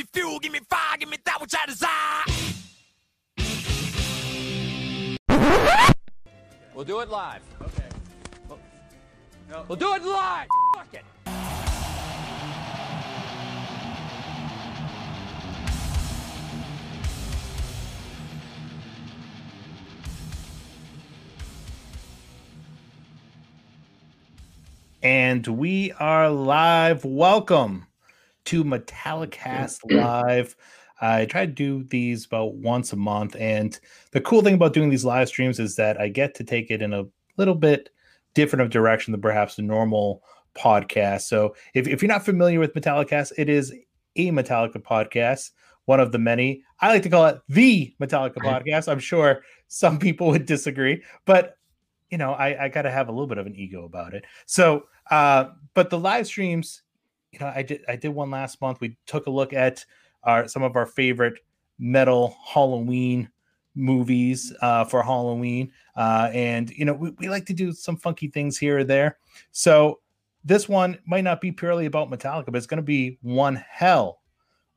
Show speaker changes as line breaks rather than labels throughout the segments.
me fuel, give me fire, give me that which I desire.
We'll do it live. Okay. We'll, we'll do it live. Fuck it.
And we are live. Welcome to Metallicast Live. I try to do these about once a month. And the cool thing about doing these live streams is that I get to take it in a little bit different of direction than perhaps a normal podcast. So if, if you're not familiar with Metallicast, it is a Metallica podcast, one of the many. I like to call it the Metallica podcast. I'm sure some people would disagree, but you know, I, I got to have a little bit of an ego about it. So, uh, but the live streams, you know, I did I did one last month. We took a look at our some of our favorite metal Halloween movies uh, for Halloween, uh, and you know, we, we like to do some funky things here or there. So this one might not be purely about Metallica, but it's going to be one hell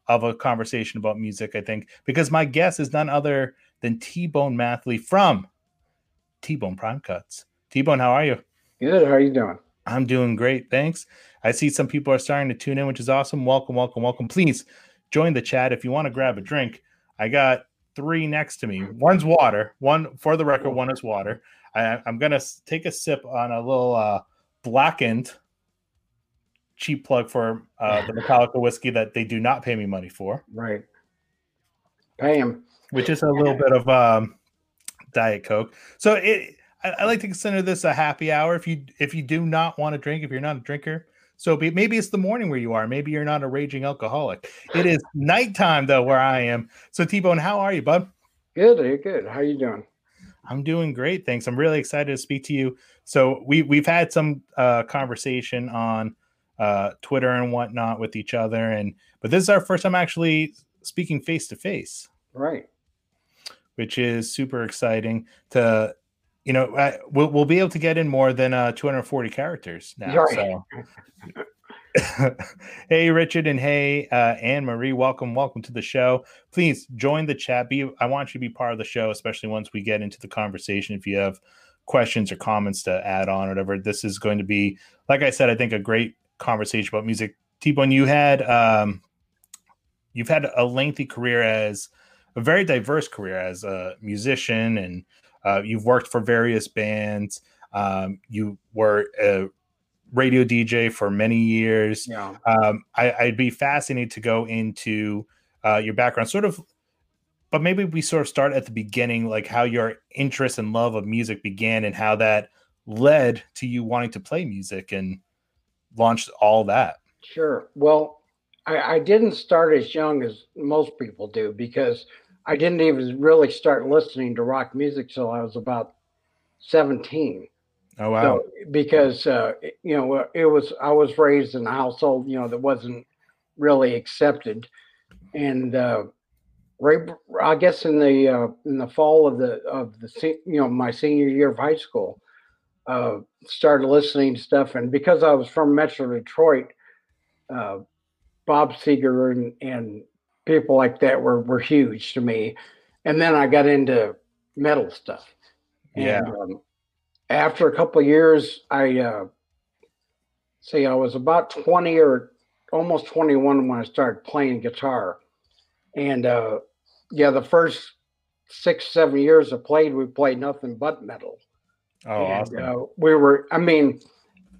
of a conversation about music, I think, because my guest is none other than T Bone Mathley from T Bone Prime Cuts. T Bone, how are you?
Good. How are you doing?
I'm doing great. Thanks. I see some people are starting to tune in, which is awesome. Welcome, welcome, welcome. Please join the chat if you want to grab a drink. I got three next to me. One's water. One, for the record, one is water. I, am going to take a sip on a little uh, blackened cheap plug for uh, the Metallica whiskey that they do not pay me money for.
Right. Pay him.
Which is a little bit of um, Diet Coke. So it, I, I, like to consider this a happy hour. If you if you do not want to drink, if you're not a drinker, so be, maybe it's the morning where you are. Maybe you're not a raging alcoholic. It is nighttime though where I am. So T Bone, how are you, bud?
Good. You're good. How are you doing?
I'm doing great. Thanks. I'm really excited to speak to you. So we we've had some uh, conversation on uh, Twitter and whatnot with each other, and but this is our first time actually speaking face to face.
Right
which is super exciting to you know I, we'll, we'll be able to get in more than uh, 240 characters now right. so. Hey richard and hey uh, anne marie welcome welcome to the show. Please join the chat. Be i want you to be part of the show especially once we get into the conversation. If you have questions or comments to add on or whatever this is going to be like i said i think a great conversation about music. T-bone you had um you've had a lengthy career as a very diverse career as a musician, and uh, you've worked for various bands. Um, you were a radio DJ for many years.
Yeah.
Um, I, would be fascinated to go into uh, your background, sort of, but maybe we sort of start at the beginning, like how your interest and love of music began, and how that led to you wanting to play music and launched all that.
Sure. Well, I, I didn't start as young as most people do because I didn't even really start listening to rock music till I was about 17.
Oh wow! So,
because uh, you know it was I was raised in a household you know that wasn't really accepted, and uh, right I guess in the uh, in the fall of the of the you know my senior year of high school, uh, started listening to stuff, and because I was from Metro Detroit, uh, Bob Seger and and people like that were were huge to me. And then I got into metal stuff.
Yeah. And, um,
after a couple years, I uh, see I was about twenty or almost twenty one when I started playing guitar, and uh, yeah, the first six seven years I played, we played nothing but metal.
Oh, and, awesome.
uh, we were. I mean,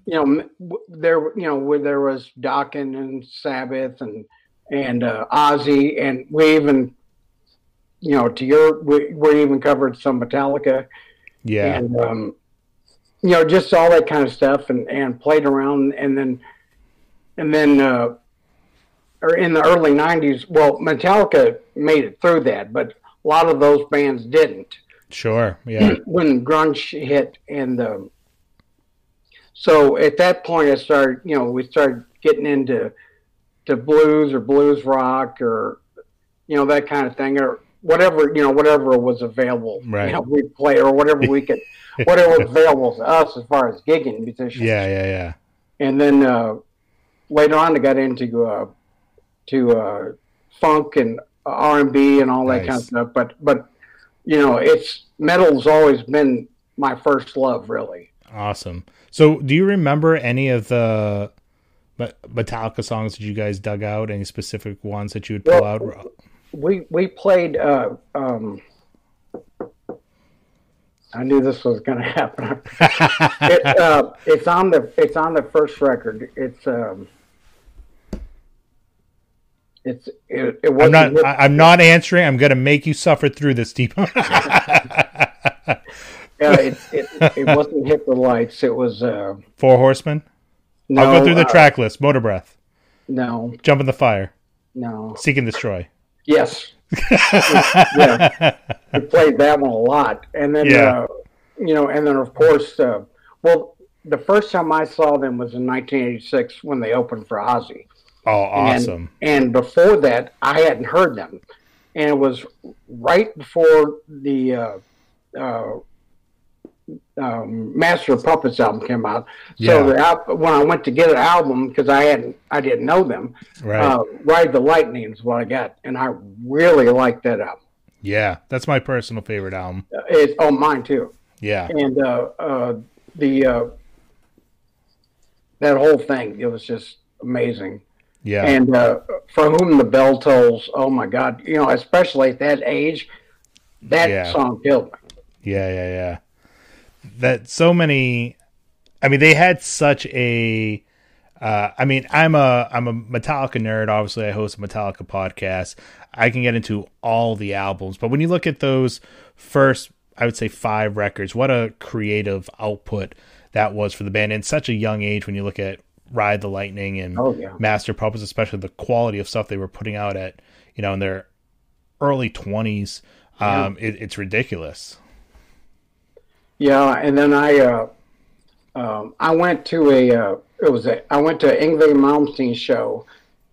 you know, there you know where there was Dokken and Sabbath and and uh, Ozzy, and we even, you know, to your we, we even covered some Metallica,
yeah,
and um, you know, just all that kind of stuff, and and played around, and then, and then, uh, or in the early '90s, well, Metallica made it through that, but a lot of those bands didn't.
Sure, yeah.
when grunge hit, and um, so at that point, I started, you know, we started getting into to blues or blues rock or you know that kind of thing or whatever you know whatever was available
right
you know, we play or whatever we could whatever was available to us as far as gigging musicians
yeah yeah yeah
and then uh, later on I got into uh, to uh, funk and R and B and all that kind of stuff. But but you know, it's metal's always been my first love, really.
Awesome. So, do you remember any of the Me- Metallica songs that you guys dug out? Any specific ones that you would pull
Well,
out?
We we played. Uh, um, I knew this was going to happen. it, uh, it's on the it's on the first record. It's um, it's it, it
I'm
wasn't.
not. I, I'm not answering. I'm going to make you suffer through this, Deep.
Yeah, it, it, it wasn't hit the lights. It was uh,
Four Horsemen.
No.
I'll go through the
uh,
track list. Motor Breath.
No,
Jump in the Fire.
no.
Seek and Destroy.
Yes. yeah, we played that one a lot, and then
Yeah.
uh, you know, and then of course, uh, well, the first time I saw them was in 1986 when they opened for Ozzy.
Oh,
And-
awesome.
And, before that, I hadn't heard them, and it was right before the uh, uh, um, Master of Puppets album came out. So
Yeah.
the when I went to get an album because I hadn't, I didn't know them.
Right.
Uh, Ride the Lightning is what I got, and I really liked that album.
yeah, that's my personal favorite album.
Uh, It's oh mine too,
Yeah.
and uh, uh, the uh, that whole thing it was just amazing.
Yeah.
And uh, for whom the bell tolls, oh my God, you know, especially at that age, that
Yeah.
song killed me.
Yeah, yeah, yeah. That so many. I mean, they had such a. Uh, I mean, I'm a I'm a Metallica nerd. Obviously, I host a Metallica podcast. I can get into all the albums, but when you look at those first, I would say five records, what a creative output that was for the band in such a young age. When you look at Ride the Lightning and
Oh, yeah.
Master Puppets, especially the quality of stuff they were putting out at you know in their early twenties, um, it, it's ridiculous.
Yeah, and then I uh, um, I went to a uh, it was a I went to Yngwie Malmsteen show,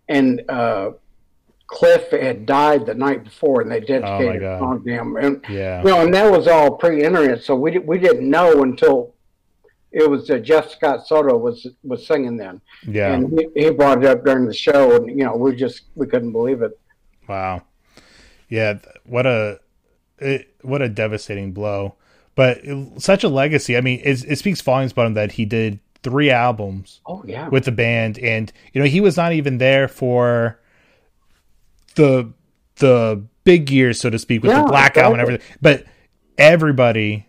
and uh, Cliff had died the night before, and they dedicated
God.
a song to him. And
Yeah.
you know, and that was all pre-internet, so we we didn't know until it was uh, Jeff Scott Soto was was singing then,
Yeah.
and he, he brought it up during the show, and you know, we just we couldn't believe it.
Wow. Yeah. What a it, what a devastating blow. But it- such a legacy. I mean, it, it speaks volumes about him that he did three albums
Oh yeah,
with the band, and you know he was not even there for the the big years, so to speak, with
Yeah,
the Black Album and everything. But everybody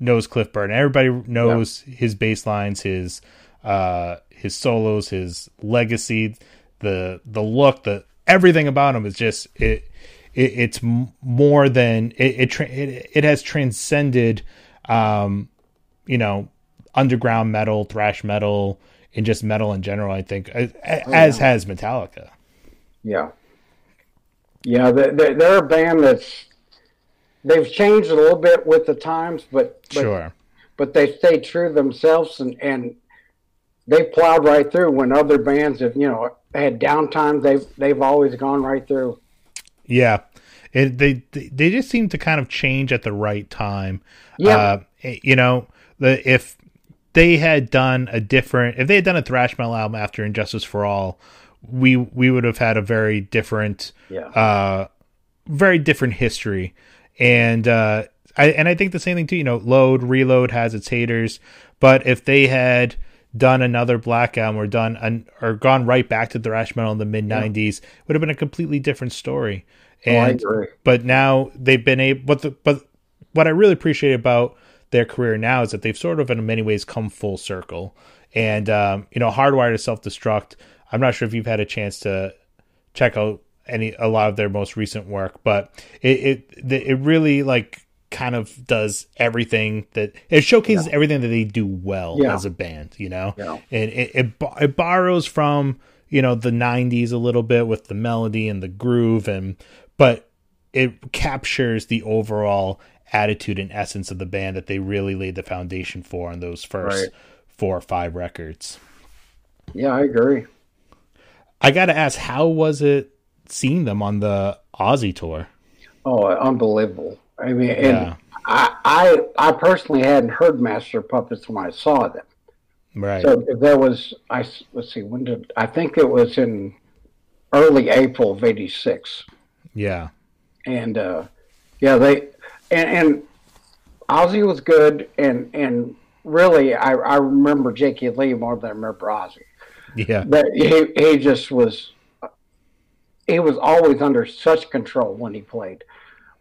knows Cliff Burton. Everybody knows his bass lines, his uh, his solos, his legacy, the the look, the everything about him is just it. It it's more than it. It, tra- it it has transcended, um, you know, underground metal, thrash metal, and just metal in general. I think, as, as has Metallica.
Yeah. Yeah, they- they- they're a band that's they've changed a little bit with the times, but but,
Sure.
but they stay true themselves and and they plowed right through when other bands have you know had downtime. They've they've always gone right through.
Yeah, it, they they just seem to kind of change at the right time.
Yeah.
uh, you know, the if they had done a different, if they had done a thrash metal album after And Justice for All, we we would have had a very different,
Yeah.
uh, very different history. And uh, I and I think the same thing too. You know, Load Reload has its haters, but if they had done another Black Album or done an, or gone right back to thrash metal in the mid '90s, would have been a completely different story.
Oh, I
And
agree.
but now they've been able. But the, but what I really appreciate about their career now is that they've sort of in many ways come full circle. And um, you know, Hardwired to Self Destruct. I'm not sure if you've had a chance to check out any a lot of their most recent work, but it it it really like kind of does everything that it showcases everything that they do well
Yeah.
as a band, you know,
Yeah.
and it, it it borrows from you know the '90s a little bit with the melody and the groove, and but it captures the overall attitude and essence of the band that they really laid the foundation for on those first
Right.
four or five records.
Yeah, I agree.
I got to ask, how was it seeing them on the Ozzy tour?
Oh, unbelievable. I mean, and
Yeah.
I, I I personally hadn't heard Master Puppets when I saw them.
Right.
So there was I let's see when did I think it was in early April of '86.
Yeah.
And uh, yeah, they and, and Ozzy was good, and and really, I, I remember Jakey Lee more than I remember Ozzy.
Yeah.
But he he just was he was always under such control when he played.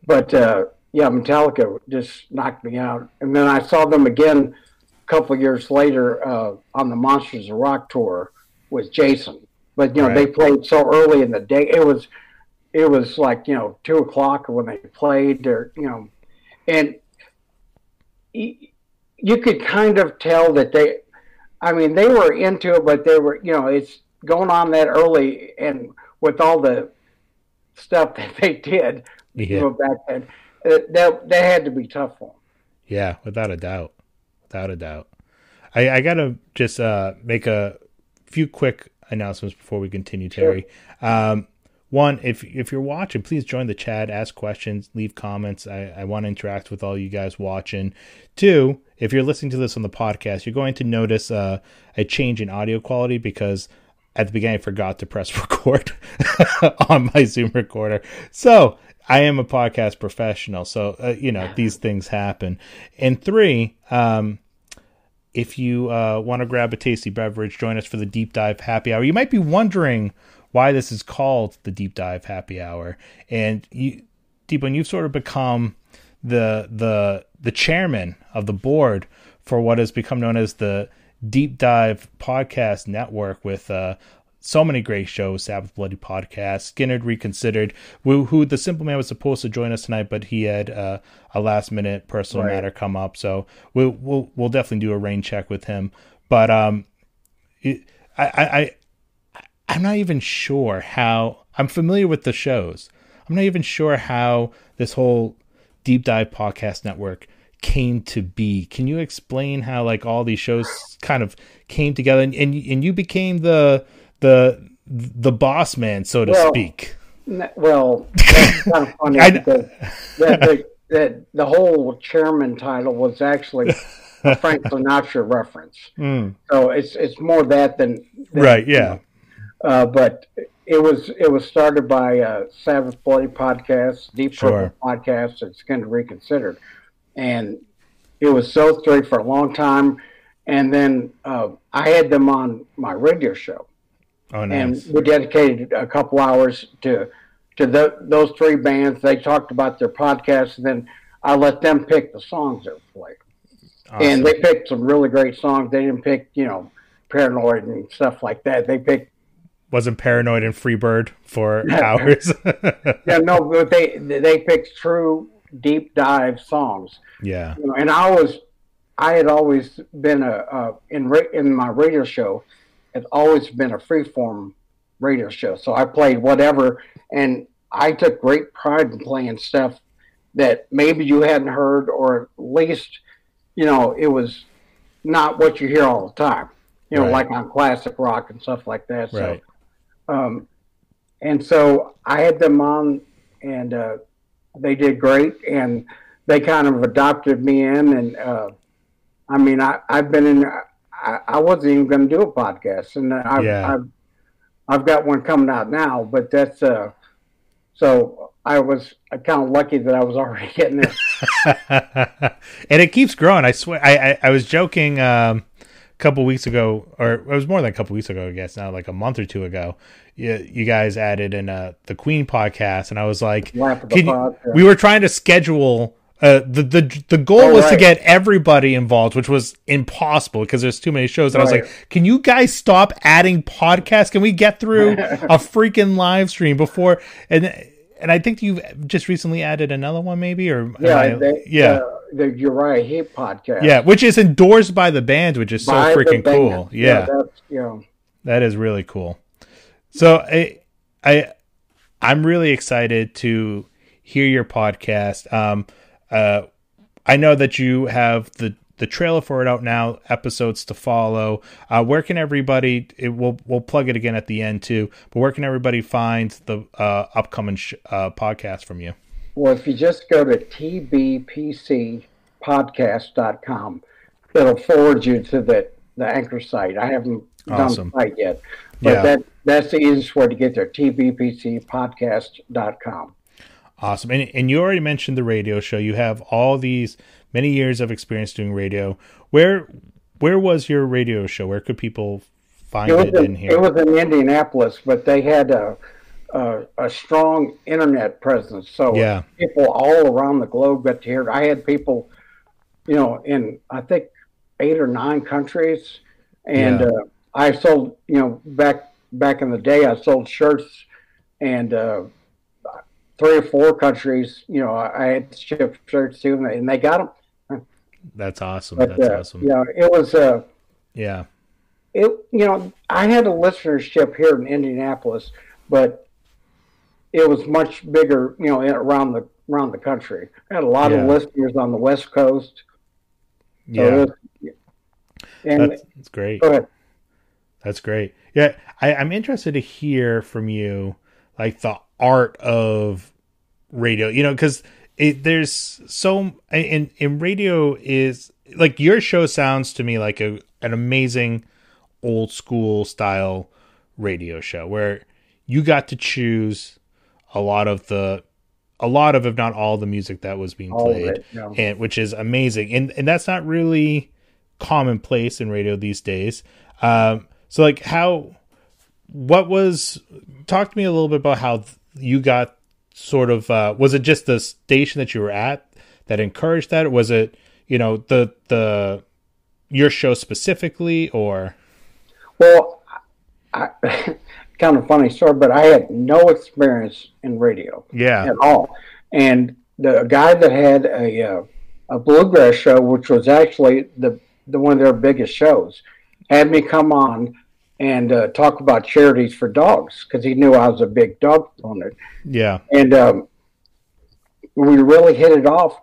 But uh, yeah, Metallica just knocked me out. And then I saw them again a couple years later uh, on the Monsters of Rock tour with Jason. But you know,
Right.
they played so early in the day. It was it was like you know two o'clock when they played. Or you know, and you could kind of tell that they. I mean, they were into it, but they were you know it's going on that early and with all the stuff that they did
Yeah.
back then, that that had to be tough for them.
Yeah, without a doubt. Without a doubt. I, I gotta just uh, make a few quick announcements before we continue, Terry. Um, one, if if you're watching, please join the chat, ask questions, leave comments. I, I want to interact with all you guys watching. Two, if you're listening to this on the podcast, you're going to notice uh, a change in audio quality because at the beginning I forgot to press record on my Zoom recorder. So I am a podcast professional, so uh, you know these things happen. And three, um, if you uh, want to grab a tasty beverage, join us for the deep dive happy hour. You might be wondering why this is called the deep dive happy hour, and you, Deepon, you've sort of become the the the chairman of the board for what has become known as the Deep Dive Podcast Network with uh, so many great shows, Sabbath Bloody Podcast, Skynyrd Reconsidered, who, who the Simple Man was supposed to join us tonight, but he had uh, a last minute personal
Right.
matter come up, so we'll we'll we'll definitely do a rain check with him. But um, it, I, I I I'm not even sure how I'm familiar with the shows. I'm not even sure how this whole deep dive podcast network came to be. Can you explain how like all these shows kind of came together and and, and you became the the the boss man, so to
Well,
speak?
N- Well, that's kind of funny
I-
because that, the, that the whole chairman title was actually a Frank Sinatra reference.
Mm,
So it's it's more that than, than
right, yeah.
Uh, but it was it was started by uh, Sabbath Bloody Podcast, Deep
Sure.
Purple Podcast, and Skin Reconsidered, and it was so three for a long time. And then uh, I had them on my radio show,
Oh
and we dedicated a couple hours to to the, those three bands. They talked about their podcasts, and then I let them pick the songs that were played.
Awesome.
And they picked some really great songs. They didn't pick, you know, Paranoid and stuff like that. They picked
Wasn't paranoid and Freebird for hours.
yeah, no, but they they picked true deep dive songs.
yeah.
You know, and I was, I had always been a, a in ra- in my radio show, had always been a freeform radio show. So I played whatever, and I took great pride in playing stuff that maybe you hadn't heard, or at least, you know, it was not what you hear all the time. You know,
Right.
like on classic rock and stuff like that. So
Right.
um, and so I had them on, and uh, they did great, and they kind of adopted me in, and uh, I mean, I, I've been in. I, I wasn't even going to do a podcast, and I've,
Yeah.
I've I've got one coming out now, but that's uh, so I was kind of lucky that I was already getting there.
and it keeps growing. I swear. I I, I was joking um, couple weeks ago, or it was more than a couple weeks ago. I guess now, like a month or two ago. You, you guys added in uh, the Queen podcast, and I was like,
Laugh at the
can you- we were trying to schedule. Uh, the the the goal
Oh,
was to get everybody involved, which was impossible because there's too many shows. And I was like, "Can you guys stop adding podcasts? Can we get through a freaking live stream before?" And and I think you've just recently added another one, maybe or
Yeah,
I-
they,
yeah.
uh, the Uriah Heep podcast.
Yeah, which is endorsed by the band, which is so
by
freaking cool. Yeah,
that's you know.
that is really cool. So I, I, I'm really excited to hear your podcast. Um, uh, I know that you have the the trailer for it out now, episodes to follow. Uh, where can everybody? It, we'll we'll plug it again at the end too. But where can everybody find the uh, upcoming sh- uh, podcast from you?
Well, if you just go to tbpcpodcast.com, it'll forward you to the, the anchor site. I haven't
Awesome.
done the site yet. But
Yeah.
that that's the easiest way to get there. tbpcpodcast.com.
Awesome. And, and you already mentioned the radio show. You have all these many years of experience doing radio. Where where was your radio show? Where could people find
It
it,
in,
in here?
it was in Indianapolis, but they had a, a a strong internet presence. So
Yeah.
people all around the globe got to hear it. I had people, you know, in I think eight or nine countries, and
Yeah.
uh, I sold, you know, back back in the day, I sold shirts, and uh, three or four countries, you know, I, I had shipped shirts to them, and they got them.
That's awesome.
But
That's
uh,
awesome.
Yeah, it was. Uh,
Yeah.
it you know i had a listenership here in indianapolis but it was much bigger you know around the around the country i had a lot
Yeah.
of listeners on the west coast
Yeah.
was- and
That's, that's great.
go ahead
That's great. Yeah, I, I'm interested to hear from you, like the art of radio. You know, because there's so in in radio is like your show sounds to me like a an amazing old school style radio show where you got to choose a lot of the a lot of if not all the music that was being
all
played
it know.
and which is amazing. And and that's not really commonplace in radio these days. Um so like how what was talk to me a little bit about how you got sort of uh was it just the station that you were at that encouraged that? Was it you know the the your show specifically or?
Well I, kind of funny story but i had no experience in radio
yeah
at all. And the guy that had a uh, a bluegrass show, which was actually the the one of their biggest shows, had me come on and uh, talk about charities for dogs because he knew I was a big dog owner.
yeah
And um, we really hit it off.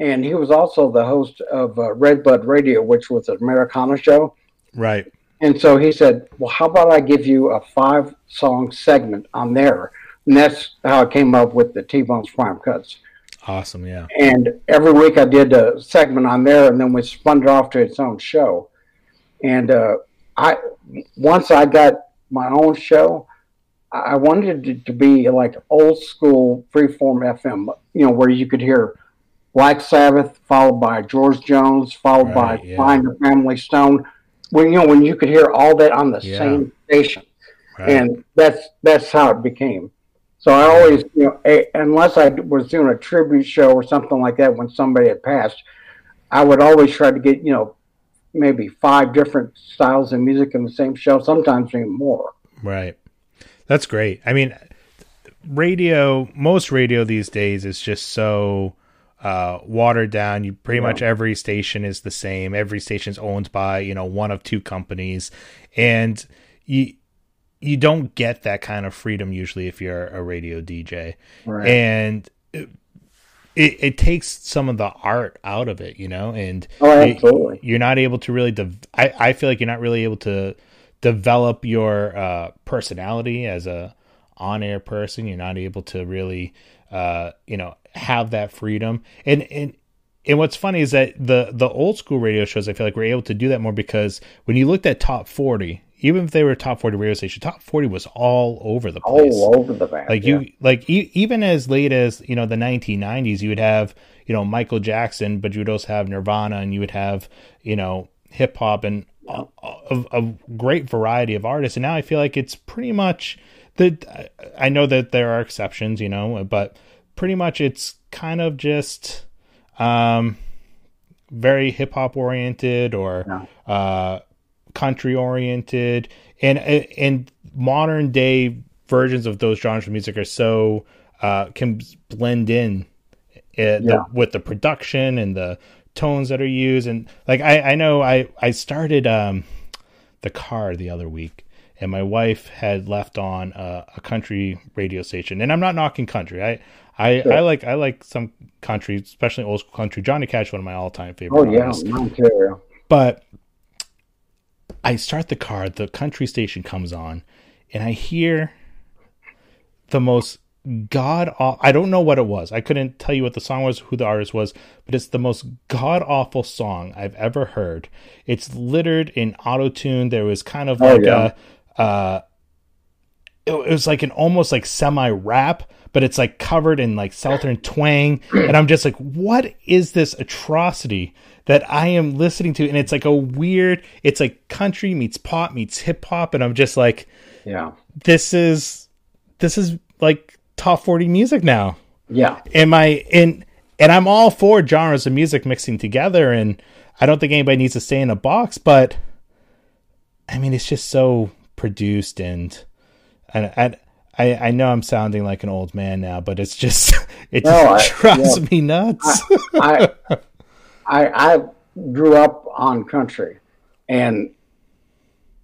And he was also the host of uh, Red Bud Radio, which was an Americana show.
right
And so he said, Well, how about I give you a five song segment on there? And that's how I came up with the T Bones Prime Cuts.
awesome yeah
And every week I did a segment on there, and then we spun it off to its own show. And uh, I, once I got my own show, I I wanted it to be like old school freeform FM, you know, where you could hear Black Sabbath followed by George Jones, followed
Right,
by
yeah.
Sly and the Family Stone. When you know when you could hear all that on the
Yeah.
same station
right.
and that's that's how it became. So I always, you know, a, unless I was doing a tribute show or something like that when somebody had passed, I would always try to get, you know, maybe five different styles of music in the same show, sometimes even more.
Right. That's great. I mean, radio, most radio these days is just so uh, watered down. You pretty much every station is the same. Every station is owned by, you know, one of two companies. And you, you don't get that kind of freedom usually if you're a radio DJ.
Right.
And it, it, it takes some of the art out of it, you know, and
Oh,
it-
absolutely.
you're not able to really dev- I, I feel like you're not really able to develop your uh, personality as a on-air person you're not able to really uh, you know have that freedom and and and what's funny is that the the old school radio shows i feel like we're able to do that more because when you looked at top 40 even if they were top 40 radio station top 40 was all over the place
All over the map.
like
yeah.
you like e- even as late as you know the 1990s you would have you know michael jackson but you would also have nirvana and you would have you know hip hop and a, a, a great variety of artists and now i feel like it's pretty much the i know that there are exceptions you know but pretty much it's kind of just um very hip hop oriented or uh country oriented. And and modern day versions of those genres of music are so uh can blend in uh, the, with the production and the tones that are used. And like I I know I I started um the car the other week and my wife had left on a, a country radio station. And I'm not knocking country. I I, I like I like some country especially old school country Johnny Cash one of my all time favorite
Oh, yeah,
artists
mine too.
but I start the car, the country station comes on, and I hear the most god I don't know what it was. I couldn't tell you what the song was, who the artist was, but it's the most god awful song I've ever heard. It's littered in auto tune. There was kind of
Oh,
like
yeah.
a uh it, it was like an almost like semi rap, but it's like covered in like southern twang, and I'm just like, what is this atrocity that I am listening to? And it's like a weird, it's like country meets pop meets hip hop, and I'm just like,
Yeah.
this is this is like top 40 music now
Yeah.
am I in and I'm all for genres of music mixing together and I don't think anybody needs to stay in a box, but I mean it's just so produced and and I I, I know I'm sounding like an old man now, but it's just it just
No, I-
drives
yeah.
me nuts.
I, I I grew up on country, and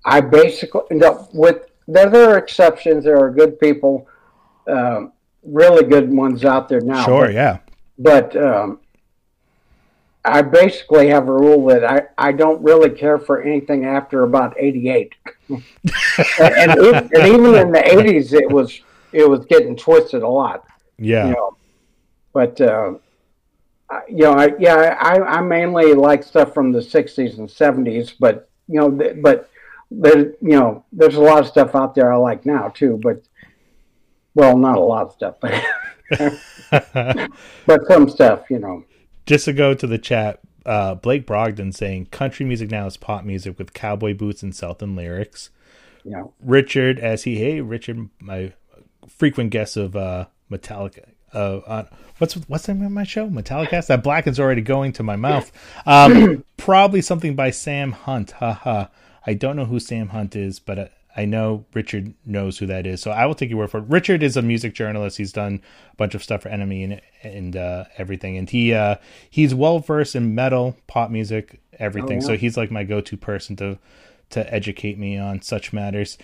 I basically no, with there are exceptions. There are good people, um, really good ones out there now.
sure,
but,
yeah.
but um, I basically have a rule that I, I don't really care for anything after about eighty eight, and, and, even, and even in the eighties, it was it was getting twisted a lot
Yeah.
you know. But uh, I- you know, I, yeah, I, I mainly like stuff from the '60s and '70s. But you know, th- but there, you know, there's a lot of stuff out there I like now too. But well, not a lot of stuff, but but some stuff, you know.
Just to go to the chat, uh, Blake Brogdon saying country music now is pop music with cowboy boots and Southern lyrics.
Know,
Richard, as he hey Richard, my frequent guest of uh, Metallica. Uh, on what's what's the name of my show? Metallica. That black is already going to my mouth. Um, probably something by Sam Hunt. Ha ha. I don't know who Sam Hunt is, but uh, I know Richard knows who that is. So I will take your word for it. Richard is a music journalist. He's done a bunch of stuff for NME and and uh, everything, and he uh, he's well versed in metal, pop music, everything.
Oh, yeah.
So he's like my go to person to to educate me on such matters.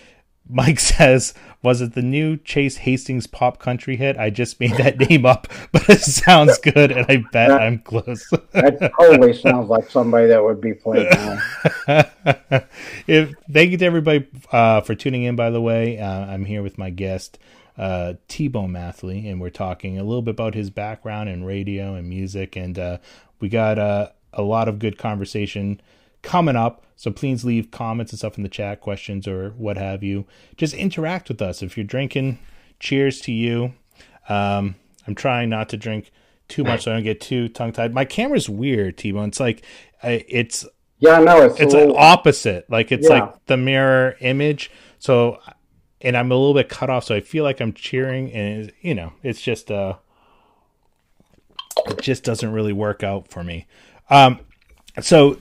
Mike says, "Was it the new Chase Hastings pop country hit? I just made that name up, but it sounds good, and I bet I'm close."
that totally sounds like somebody that would be played now.
if thank you to everybody uh, for tuning in. By the way, uh, I'm here with my guest uh, T-Bone Mathley, and we're talking a little bit about his background in radio and music, and uh, we got uh, a lot of good conversation coming up. So please leave comments and stuff in the chat, questions or what have you. Just interact with us. If you're drinking, cheers to you. Um, I'm trying not to drink too much so I don't get too tongue tied. My camera's weird, T-Bone. It's like it's
Yeah, I know it's,
it's
little,
opposite like it's
Yeah.
like the mirror image so and i'm a little bit cut off so i feel like i'm cheering and you know it's just uh it just doesn't really work out for me um so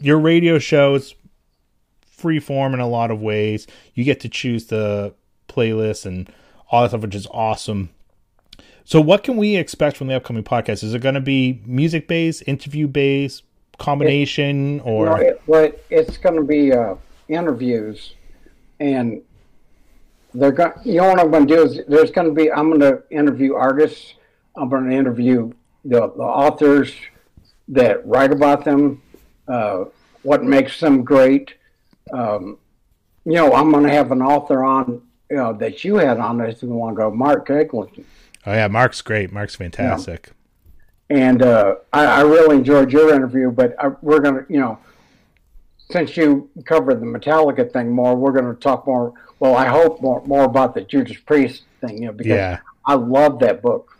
your radio show is free form in a lot of ways you get to choose the playlist and all that stuff which is awesome so what can we expect from the upcoming podcast is it going to be music based interview based combination
you
or
know, it, but it's going to be uh, interviews, and they're going. You know what I'm going to do is there's going to be. I'm going to interview artists. I'm going to interview the, the authors that write about them. Uh, what makes them great. Um, you know, I'm going to have an author on. You know that you had on this a while ago, Mark Eglinton.
Oh yeah, Mark's great. Mark's fantastic.
and uh, I, I really enjoyed your interview. But I, we're gonna, you know, since you covered the Metallica thing more, we're gonna talk more. Well, I hope more more about the Judas Priest thing, you know, because
Yeah.
I love that book.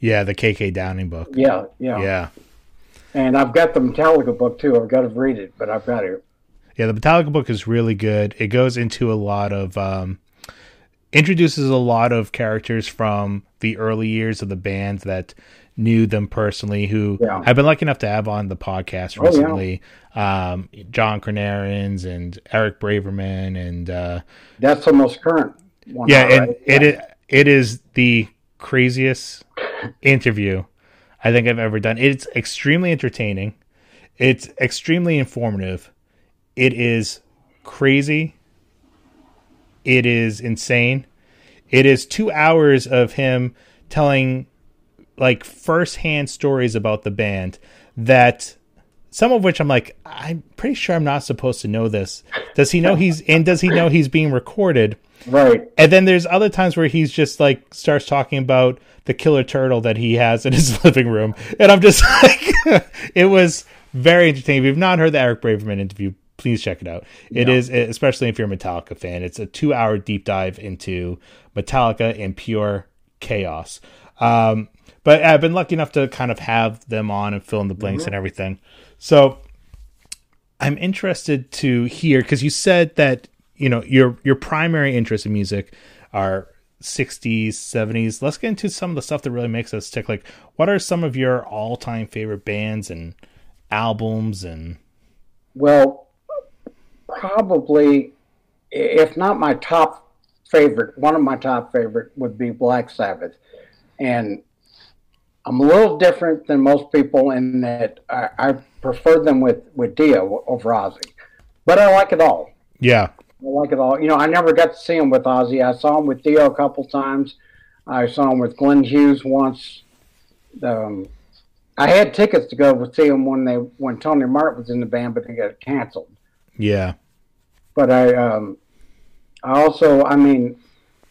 Yeah, the KK Downing book.
Yeah, yeah,
Yeah.
And I've got the Metallica book too. I've got to read it, but I've got it.
Yeah, the Metallica book is really good. It goes into a lot of um introduces a lot of characters from the early years of the band that knew them personally who
Yeah.
I've been lucky enough to have on the podcast
Oh, yeah.
recently. Um John Kornarens and Eric Braverman and uh
That's the most current one.
yeah, and
right?
it
Yeah.
it is the craziest interview I think I've ever done. It's extremely entertaining. It's extremely informative. It is crazy. It is insane. It is two hours of him telling like firsthand stories about the band that some of which I'm like, I'm pretty sure I'm not supposed to know this. Does he know he's and does he know he's being recorded?
Right.
And then there's other times where he's just like starts talking about the killer turtle that he has in his living room. And I'm just like it was very entertaining. If you've not heard the Eric Braverman interview, please check it out. It
Yeah.
is, especially if you're a Metallica fan, it's a two hour deep dive into Metallica and pure chaos. Um, but I've been lucky enough to kind of have them on and fill in the blanks and everything. So I'm interested to hear because you said that you know your your primary interest in music are 60s 70s let's get into some of the stuff that really makes us tick. Like what are some of your all-time favorite bands and albums and
Well, probably, if not my top favorite, one of my top favorite would be Black Sabbath, and I'm a little different than most people in that I, I prefer them with with Dio over Ozzy, but I like it all.
yeah
I like it all. You know, I never got to see him with Ozzy. I saw him with Dio a couple times. I saw him with Glenn Hughes once. Um, I had tickets to go see him when they when Tony Martin was in the band, but they got canceled.
yeah
But I, um, I also, I mean,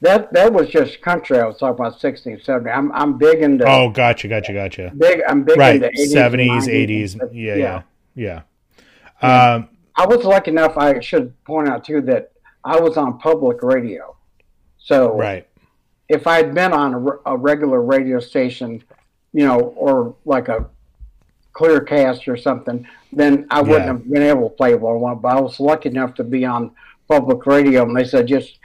that that was just country. I was talking about 60s, 70s. I'm I'm big into
oh gotcha gotcha gotcha
big. I'm big
right
into 80s,
70s
90s.
80s
But,
yeah yeah yeah um
I was lucky enough. I should point out too that I was on public radio, so
right
if I'd been on a, a regular radio station, you know, or like a clear cast or something, then I wouldn't
Yeah.
have been able to play I want. But I was lucky enough to be on public radio, and they said just,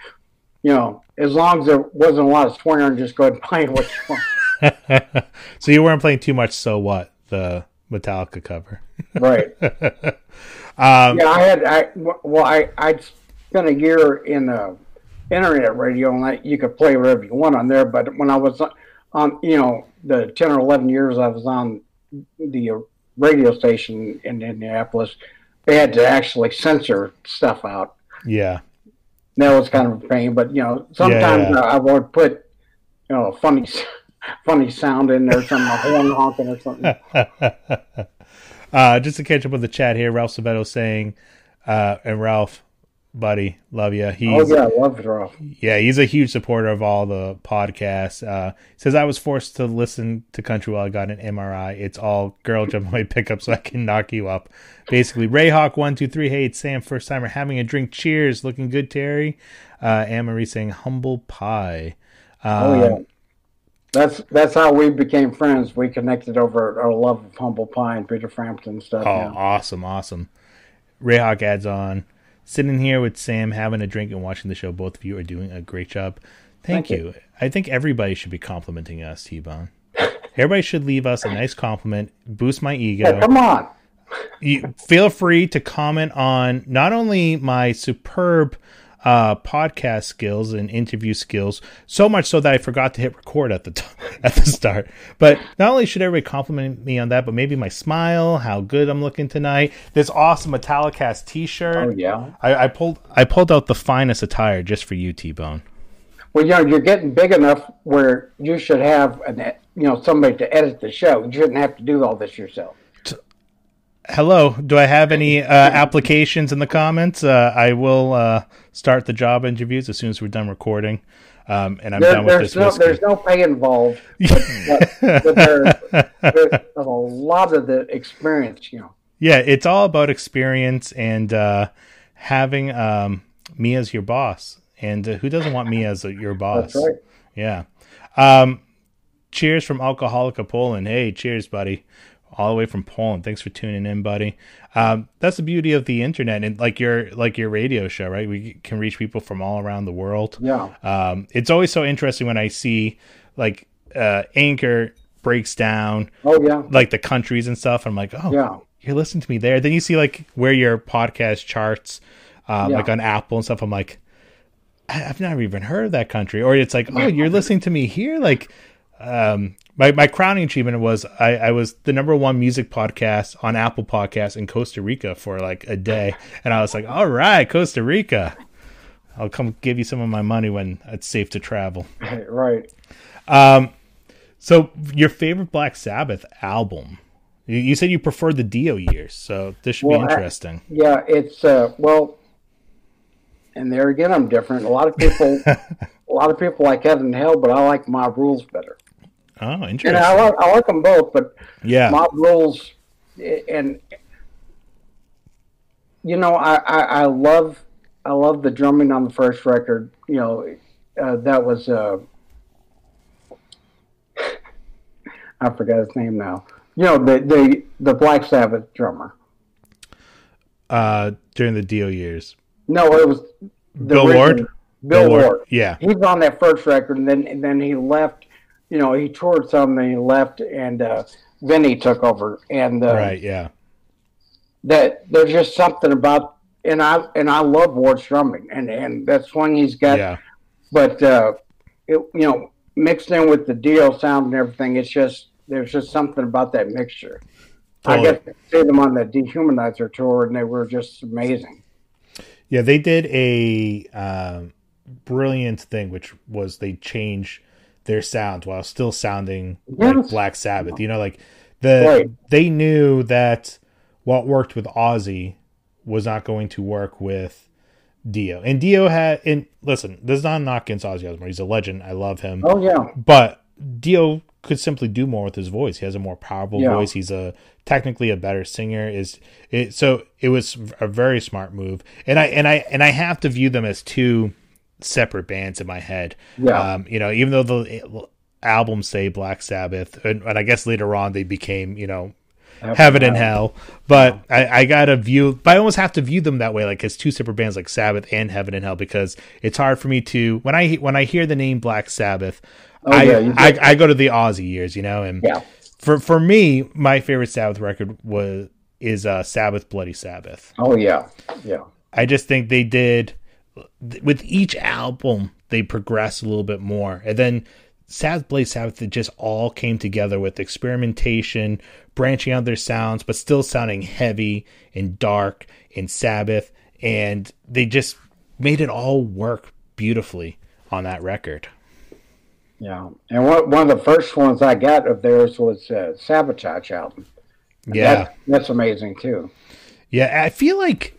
you know, as long as there wasn't a lot of swearing, just go ahead and play what you want.
so you weren't playing too much so what the metallica cover
right.
um
Yeah, I had. I well, I I'd spent a year in uh, internet radio, and I, you could play whatever you want on there. But when I was on, you know, the ten or eleven years I was on the uh, radio station in Indianapolis, they had to actually censor stuff out.
yeah
That was kind of a pain, but you know, sometimes
yeah.
I would put, you know, funny, funny sound in there, something horn honking or something.
uh, just to catch up with the chat here, Ralph Sabeto saying, uh, and Ralph, buddy, love you. He's
oh yeah, I love Ralph.
yeah, he's a huge supporter of all the podcasts. Uh, says I was forced to listen to country while I got an MRI. It's all girl jump my pickup so I can knock you up. Basically, Rayhawk one two three. Hey, it's Sam, first timer having a drink. Cheers, looking good, Terry. Uh, Anne Marie saying humble pie. Um,
Oh yeah. That's that's how we became friends. We connected over our love of humble pie and Peter Frampton stuff.
Oh,
yeah.
awesome, awesome. Rayhawk adds on. Sitting here with Sam, having a drink and watching the show. Both of you are doing a great job. Thank,
Thank
you. I think everybody should be complimenting us, T Bone. Everybody should leave us a nice compliment, boost my
Hey,
ego.
come on.
You feel free to comment on not only my superb uh, podcast skills and interview skills, so much so that I forgot to hit record at the t- at the start. But not only should everybody compliment me on that, but maybe my smile, how good I'm looking tonight, this awesome Metallicast T-shirt.
Oh yeah.
I, I pulled I pulled out the finest attire just for you, T Bone.
Well, you know, you're getting big enough where you should have an, you know, somebody to edit the show. You shouldn't have to do all this yourself.
Hello, do I have any uh, applications in the comments? Uh, I will uh, start the job interviews as soon as we're done recording, um, and I'm
There,
done with
there's
this
no
whiskey.
there's no pay involved, but, but, but there's, there's a lot of the experience. You know.
Yeah, it's all about experience and uh, having um, me as your boss. And uh, who doesn't want me as uh, your boss?
That's right.
Yeah. Um, cheers from Alcoholica Poland. Hey, cheers, buddy. All the way from Poland. Thanks for tuning in, buddy. Um, that's the beauty of the internet and like your like your radio show, right? We can reach people from all around the world.
Yeah.
Um, it's always so interesting when I see like uh, Anchor breaks down
Oh yeah.
like the countries and stuff. I'm like, oh,
Yeah.
you're listening to me there. Then you see like where your podcast charts, um,
Yeah.
like on Apple and stuff. I'm like, I've never even heard of that country. Or it's like, oh, you're listening to me here. Like, um, my my crowning achievement was I, I was the number one music podcast on Apple Podcasts in Costa Rica for like a day, and I was like, all right, Costa Rica. I'll come give you some of my money when it's safe to travel.
Right.
Um, So, your favorite Black Sabbath album? You, you said you prefer the Dio years, so this should
Well,
be
I-
interesting.
Yeah, it's uh, well, and there again, I'm different. A lot of people, a lot of people like Heaven and Hell, but I like Mob Rules better.
Oh,
And
interesting.
I like I like them both, but
yeah,
Mob Rules, eh, and you know, I, I, I love I love the drumming on the first record. You know, uh, that was uh, I forgot his name now. You know, the the the Black Sabbath drummer.
Uh, during the Dio years,
No, it was the
Bill Ward?
Bill,
Bill Ward,
Ward.
yeah.
he was on that first record, and then and then he left. You know, he toured some, and he left, and uh, Vinny took over. And uh,
right, yeah,
that there's just something about, and I and I love Ward's drumming, and and that swing he's got.
yeah,
But uh, it, you know, mixed in with the Dio sound and everything, it's just there's just something about that mixture. I
Totally.
got to see them on the Dehumanizer tour, and they were just amazing.
yeah. They did a um, brilliant thing, which was they changed their sound while still sounding like Black Sabbath. You know, like the
Right.
they knew that what worked with Ozzy was not going to work with Dio, and Dio had. And listen, this is not a knock against Ozzy Osbourne. He's a legend. I love him.
Oh yeah,
but Dio could simply do more with his voice. He has a more powerful
Yeah.
voice. He's a technically a better singer. Is it? So it was a very smart move, and I and I and I have to view them as two separate bands in my head.
Yeah.
Um, you know, even though the albums say Black Sabbath, and, and I guess later on they became you know heaven and hell. But I, I gotta view, but I almost have to view them that way, like as two separate bands, like Sabbath and Heaven and Hell, because it's hard for me to when I when I hear the name Black Sabbath, I,
Oh, yeah,
I I go to the Ozzy years, you know, and
Yeah.
for for me, my favorite Sabbath record was is uh, Sabbath Bloody Sabbath.
Oh yeah, yeah.
I just think they did with each album they progressed a little bit more, and then Sabbath Bloody Sabbath it just all came together with experimentation, branching out their sounds, but still sounding heavy and dark in Sabbath, and they just made it all work beautifully on that record.
Yeah, and one one of the first ones I got of theirs was uh, Sabotage album.
Yeah.
That- that's amazing too.
Yeah, I feel like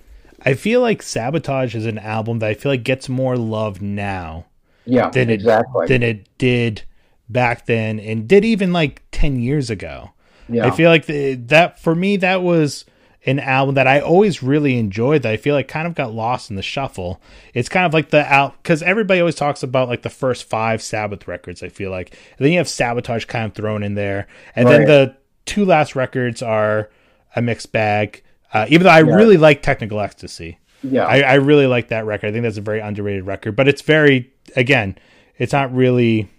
I feel like Sabotage is an album that I feel like gets more love now
Yeah,
than it
exactly.
than it did back then and did even like 10 years ago.
yeah,
I feel like the, that for me that was an album that I always really enjoyed that I feel like kind of got lost in the shuffle. It's kind of like the out cuz everybody always talks about like the first 5 Sabbath records I feel like. And then you have Sabotage kind of thrown in there. And then the two last records are a mixed bag. Uh, even though I really like Technical Ecstasy.
yeah,
I, I really like that record. I think that's a very underrated record, but it's very again, it's not really.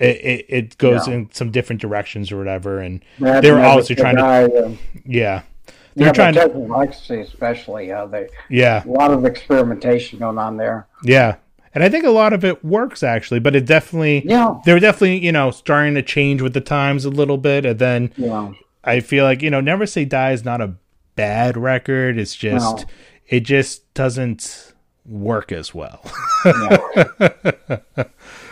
It, it, it goes
Yeah.
in some different directions or whatever, and they were obviously trying to,
um,
yeah, they
yeah,
were trying to,
Ecstasy especially. Uh, they
yeah,
a lot of experimentation going on there.
yeah, and I think a lot of it works actually, but it definitely,
Yeah,
they were definitely, you know, starting to change with the times a little bit, and then
yeah,
I feel like you know, Never Say Die is not a bad record. It's just,
No.
it just doesn't work as well.
yeah.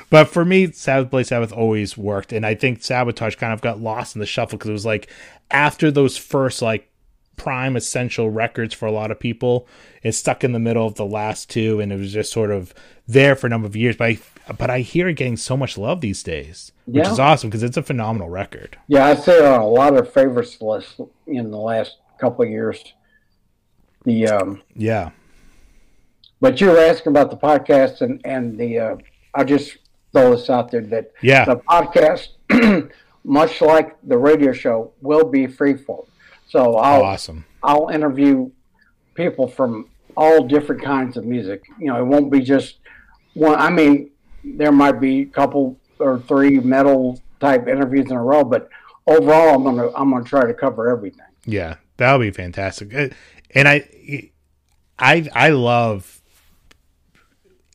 But for me, Sabbath Bloody Sabbath always worked, and I think Sabotage kind of got lost in the shuffle because it was like after those first like prime essential records for a lot of people, it stuck in the middle of the last two, and it was just sort of there for a number of years. But I, but I hear it getting so much love these days, which
Yeah.
is awesome because it's a phenomenal record.
Yeah, I'd say on a lot of favorites lists in the last couple of years. The um,
Yeah,
but you were asking about the podcast and and the uh, I just throw this out there that
yeah,
the podcast, much like the radio show, will be freeform. So I'll
awesome.
I'll interview people from all different kinds of music. You know, it won't be just one. I mean, there might be a couple or three metal type interviews in a row, but overall, I'm gonna I'm gonna try to cover everything.
Yeah, that would be fantastic. Uh, And I, I, I love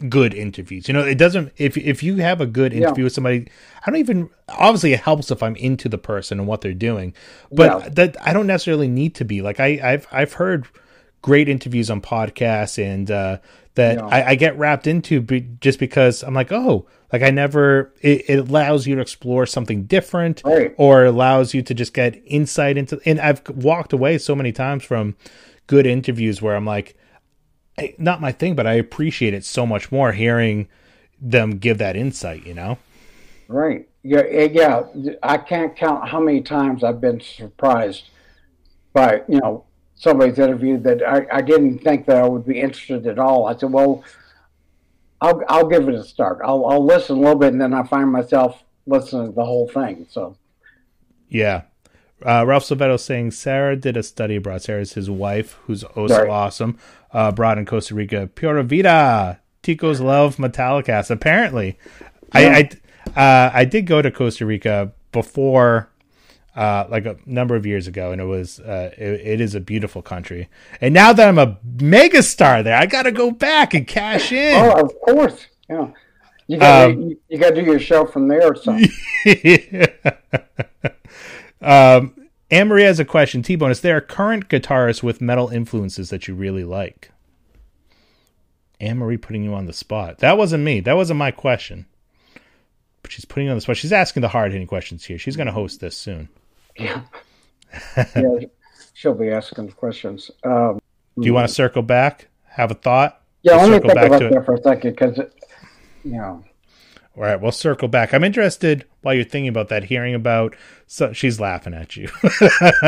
good interviews. You know, it doesn't if if you have a good
Yeah.
interview with somebody, I don't even obviously it helps if I'm into the person and what they're doing, but
Yeah.
that I don't necessarily need to be like I I've I've heard great interviews on podcasts and uh, that
Yeah.
I, I get wrapped into be, just because I'm like oh like I never it, it allows you to explore something different
Right.
or allows you to just get insight into and I've walked away so many times from good interviews where I'm like I- not my thing but I appreciate it so much more hearing them give that insight you know
Right. Yeah. eh, Yeah. I can't count how many times I've been surprised by you know somebody's interview that I, I didn't think that I would be interested at all. I said, well, I'll I'll give it a start. I'll I'll listen a little bit, and then I find myself listening to the whole thing. So
Yeah. Uh, Ralph Silvetto saying Sarah did a study abroad. Sarah's his wife, who's oh so awesome, uh, abroad in Costa Rica. Pura Vida. Ticos love Metallicast. Apparently, I I, uh, I did go to Costa Rica before, uh, like a number of years ago, and it was uh, it, it is a beautiful country. And now that I'm a megastar there, I got to go back and cash in.
Oh, of course. Yeah. You got
Um,
you, you got to do your show from there or something.
um, Anne Marie has a question. T Bone, is there a current guitarist with metal influences that you really like? Anne Marie putting you on the spot. That wasn't me. That wasn't my question. But she's putting you on the spot. She's asking the hard hitting questions here. She's going to host this soon.
Yeah. yeah. She'll be asking questions. Um,
Do you want to circle back? Have a thought?
yeah,
We'll
let me
circle
think
back
about
to it.
that for a second because, you know,
All right, we'll circle back. I'm interested while you're thinking about that, hearing about. So she's laughing at you.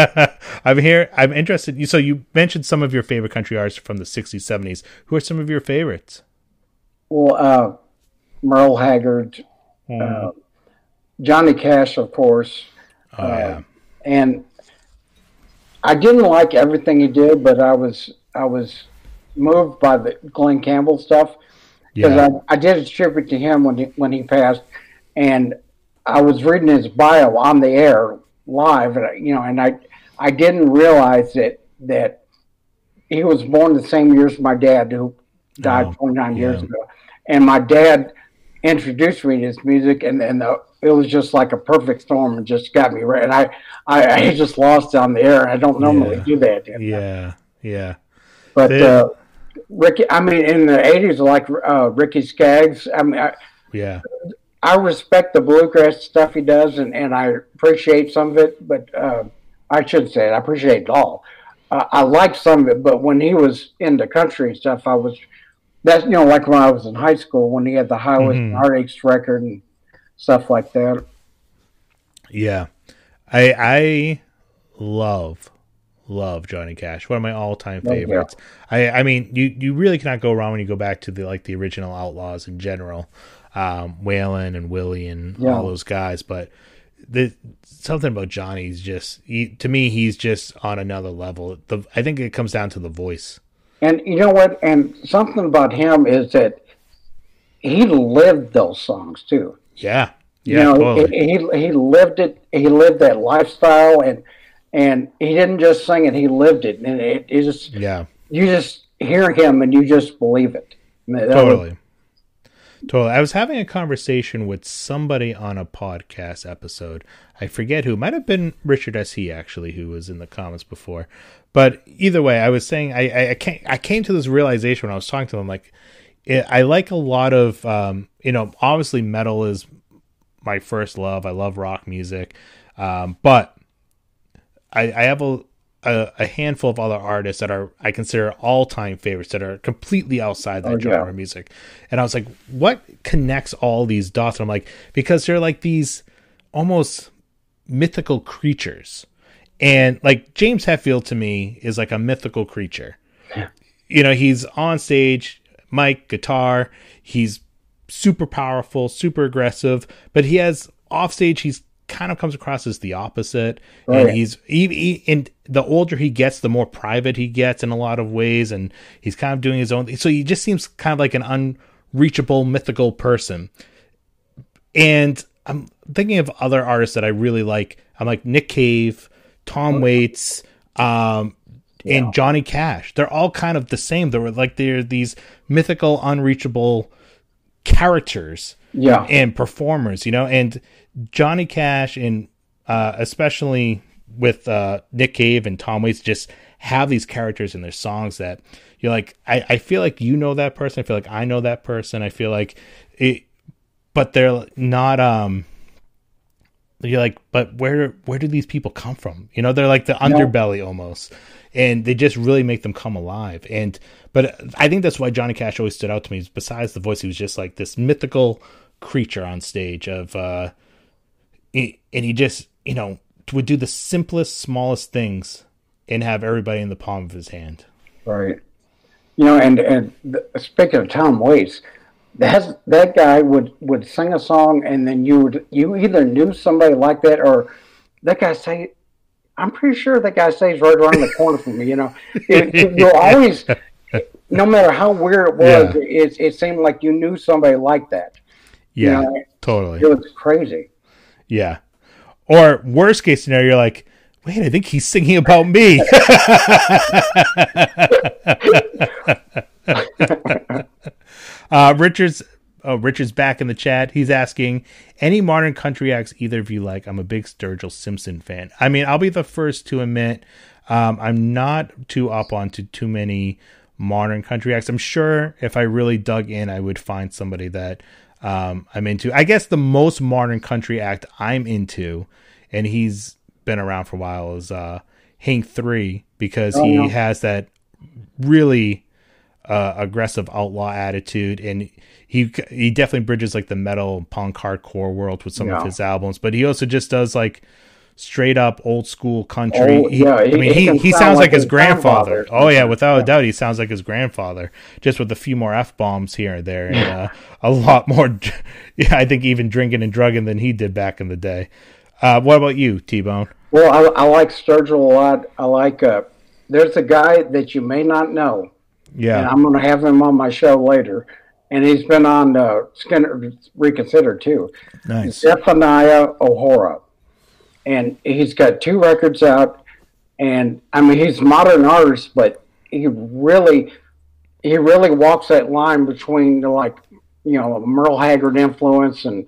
I'm here. I'm interested. You so you mentioned some of your favorite country artists from the 60s, 70s. Who are some of your favorites?
well, uh, Merle Haggard, uh, Johnny Cash, of course,
oh yeah,
and I didn't like everything he did, but I was I was moved by the Glenn Campbell stuff because
yeah,
I, I did a tribute to him when he, when he passed, and I was reading his bio on the air live, and I, you know, and I I didn't realize that that he was born the same year as my dad, who died
Oh,
29 years ago, and my dad introduced me to his music, and and the, it was just like a perfect storm, and just got me right. And I I, I just lost on the air. I don't normally
Yeah.
do that,
yeah, yeah.
but. Uh Ricky, I mean, in the '80s, like uh, Ricky Skaggs. I mean, I,
Yeah,
I respect the bluegrass stuff he does, and, and I appreciate some of it. But uh, I should say it, I appreciate it all. Uh, I like some of it, but when he was into country and stuff, I was that's you know like when I was in high school when he had the Highways and
Mhm.
Heartaches record and stuff like that.
yeah. I I love love Johnny Cash. One of my all time
Oh,
favorites. I I mean, you you really cannot go wrong when you go back to the like the original Outlaws in general, um, Waylon and Willie and
Yeah.
all those guys. But the something about Johnny's just he, to me he's just on another level. The I think it comes down to the voice.
And you know what? And something about him is that he lived those songs too.
Yeah, Yeah.
you know,
totally.
he, he lived it. He lived that lifestyle, and and he didn't just sing it; he lived it. And it, it just
yeah.
you just hear him and you just believe it. That was-
Totally. I was having a conversation with somebody on a podcast episode. I forget who. Might have been Richard S. He actually, who was in the comments before. But either way, I was saying I I, I came I came to this realization when I was talking to them. Like, it, I like a lot of um, you know, obviously metal is my first love. I love rock music, um, but I, I have a, a a handful of other artists that are I consider all time favorites that are completely outside that
Oh,
genre
yeah.
of music. And I was like, what connects all these dots? And I'm like, because they're like these almost mythical creatures. And like James Hetfield to me is like a mythical creature. Yeah. You know, he's on stage, mic, guitar, he's super powerful, super aggressive, but he has off stage he's kind of comes across as the opposite. And
Right.
he's he, he, and the older he gets, the more private he gets in a lot of ways and he's kind of doing his own so he just seems kind of like an unreachable mythical person. And I'm thinking of other artists that I really like. I'm like Nick Cave, Tom Waits, um, and Johnny Cash. They're all kind of the same. They were like they're these mythical, unreachable characters
yeah,
and performers, you know. And Johnny Cash and uh, especially with uh, Nick Cave and Tom Waits just have these characters in their songs that you're like, I, I feel like you know that person. I feel like I know that person. I feel like it, but they're not. Um, you're like, but where where do these people come from? You know, they're like the underbelly almost, and they just really make them come alive. And but I think that's why Johnny Cash always stood out to me. is Besides the voice, he was just like this mythical creature on stage of, uh, and he just you know would do the simplest, smallest things and have everybody in the palm of his hand.
Right. You know, and and the, speaking of Tom Waits, that that guy would would sing a song, and then you would you either knew somebody like that, or that guy say, "I'm pretty sure that guy stays right around the corner from me." You know, it, it, you always, no matter how weird it was,
Yeah.
it it seemed like you knew somebody like that. You
Yeah,
know,
totally.
it was crazy.
Yeah. Or worst case scenario, you're like, wait, I think he's singing about me. uh, Richard's oh, Richard's back in the chat. He's asking any modern country acts either of you like. I'm a big Sturgill Simpson fan. I mean, I'll be the first to admit um, I'm not too up onto too many modern country acts. I'm sure if I really dug in, I would find somebody that um, I'm into. I guess the most modern country act I'm into, and he's been around for a while, is uh, Hank Three because
Oh,
he
yeah.
has that really uh, aggressive outlaw attitude, and he he definitely bridges like the metal punk hardcore world with some of his albums. But he also just does like straight up old school country.
Oh,
He- I mean
he
he, he
sound
sounds
like
like his
his
grandfather.
grandfather.
Oh yeah, without a doubt, he sounds like his grandfather, just with a few more f bombs here and there, and uh, a lot more. Yeah, I think even drinking and drugging than he did back in the day. Uh, what about you, T Bone?
Well, I, I like Sturgill a lot. I like. Uh, there's a guy that you may not know, and
Yeah,
I'm going to have him on my show later. And he's been on uh, Skynyrd Reconsidered too.
nice.
Zephaniah OHora, and he's got two records out. And I mean, he's modern artist, but he really, he really walks that line between the like, you know, Merle Haggard influence and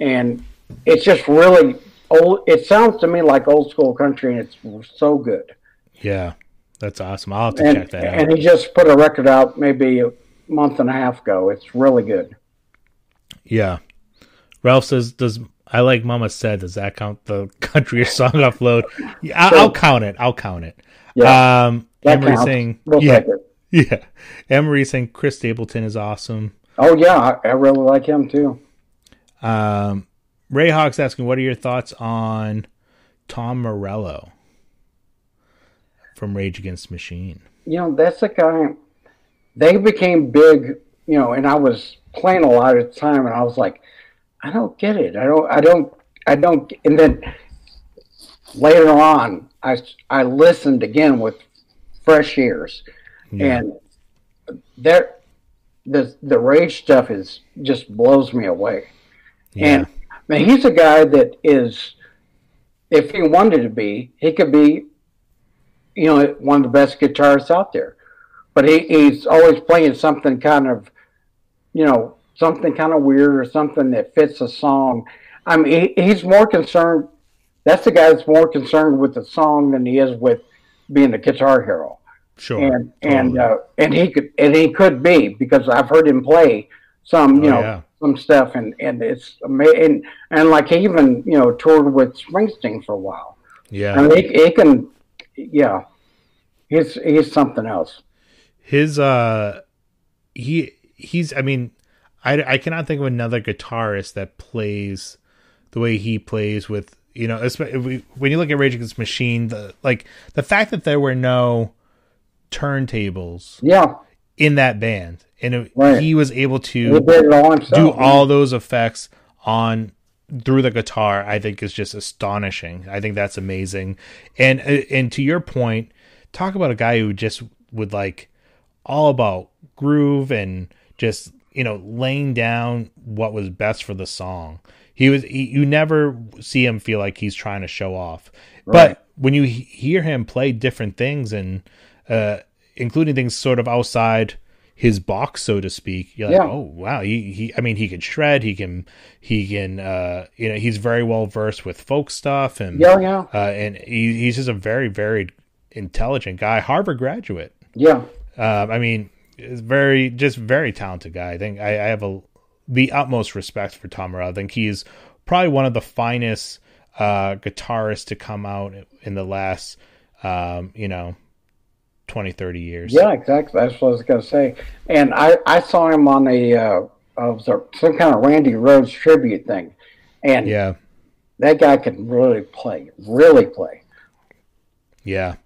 and it's just really old. It sounds to me like old school country, and it's so good.
Yeah, that's awesome. I'll have to
And,
check that out.
and he just put a record out maybe a month and a half ago. It's really good.
Yeah. Ralph says, "Does I like Mama said? Does that count the country song upload? Yeah, I,
Sure.
I'll count it. I'll count it.
Yeah,
um, Emery
counts.
saying,
We'll
yeah, yeah. Emery saying Chris Stapleton is awesome.
Oh yeah, I, I really like him too.
Um, Ray Hawks asking, what are your thoughts on Tom Morello from Rage Against Machine?
you know, that's the guy. They became big, you know, and I was playing a lot of the time, and I was like, I don't get it. I don't. I don't. I don't. And then later on, I I listened again with fresh ears,
Yeah.
and there, the the rage stuff is just blows me away.
Yeah.
And I mean, he's a guy that is, if he wanted to be, he could be, you know, one of the best guitarists out there. But he, he's always playing something kind of, you know, something kind of weird or something that fits a song. I mean, he, he's more concerned. That's the guy that's more concerned with the song than he is with being a guitar hero
sure.
and and
Totally.
uh, and he could and he could be because I've heard him play some you
Oh,
know
yeah.
some stuff and and it's amazing and, and like he even you know toured with Springsteen for a while
yeah.
and he, he can yeah he's he's something else
his uh he he's i mean i i cannot think of another guitarist that plays the way he plays with you know when you look at rage against the machine the like the fact that there were no turntables
yeah.
in that band and it,
Right.
he was able to
did it all himself
do all those effects on through the guitar i think is just astonishing. I think that's amazing. And uh, and to your point talk about a guy who just would like all about groove and just you know laying down what was best for the song. He was he, you never see him feel like he's trying to show off.
Right.
but when you he- hear him play different things and uh including things sort of outside his box so to speak you're like
Yeah.
oh wow he, he i mean he can shred he can he can uh you know he's very well versed with folk stuff and
yeah yeah.
uh and he, he's just a very very intelligent guy harvard graduate.
Yeah.
Uh, I mean, is very just very talented guy. I think I, I have a the utmost respect for Tom Morello. I think he's probably one of the finest uh, guitarists to come out in the last um, you know 20, 30 years.
yeah exactly that's what I was gonna say and I I saw him on a uh, uh, some kind of Randy Rhoads tribute thing and
yeah,
that guy can really play really play
yeah.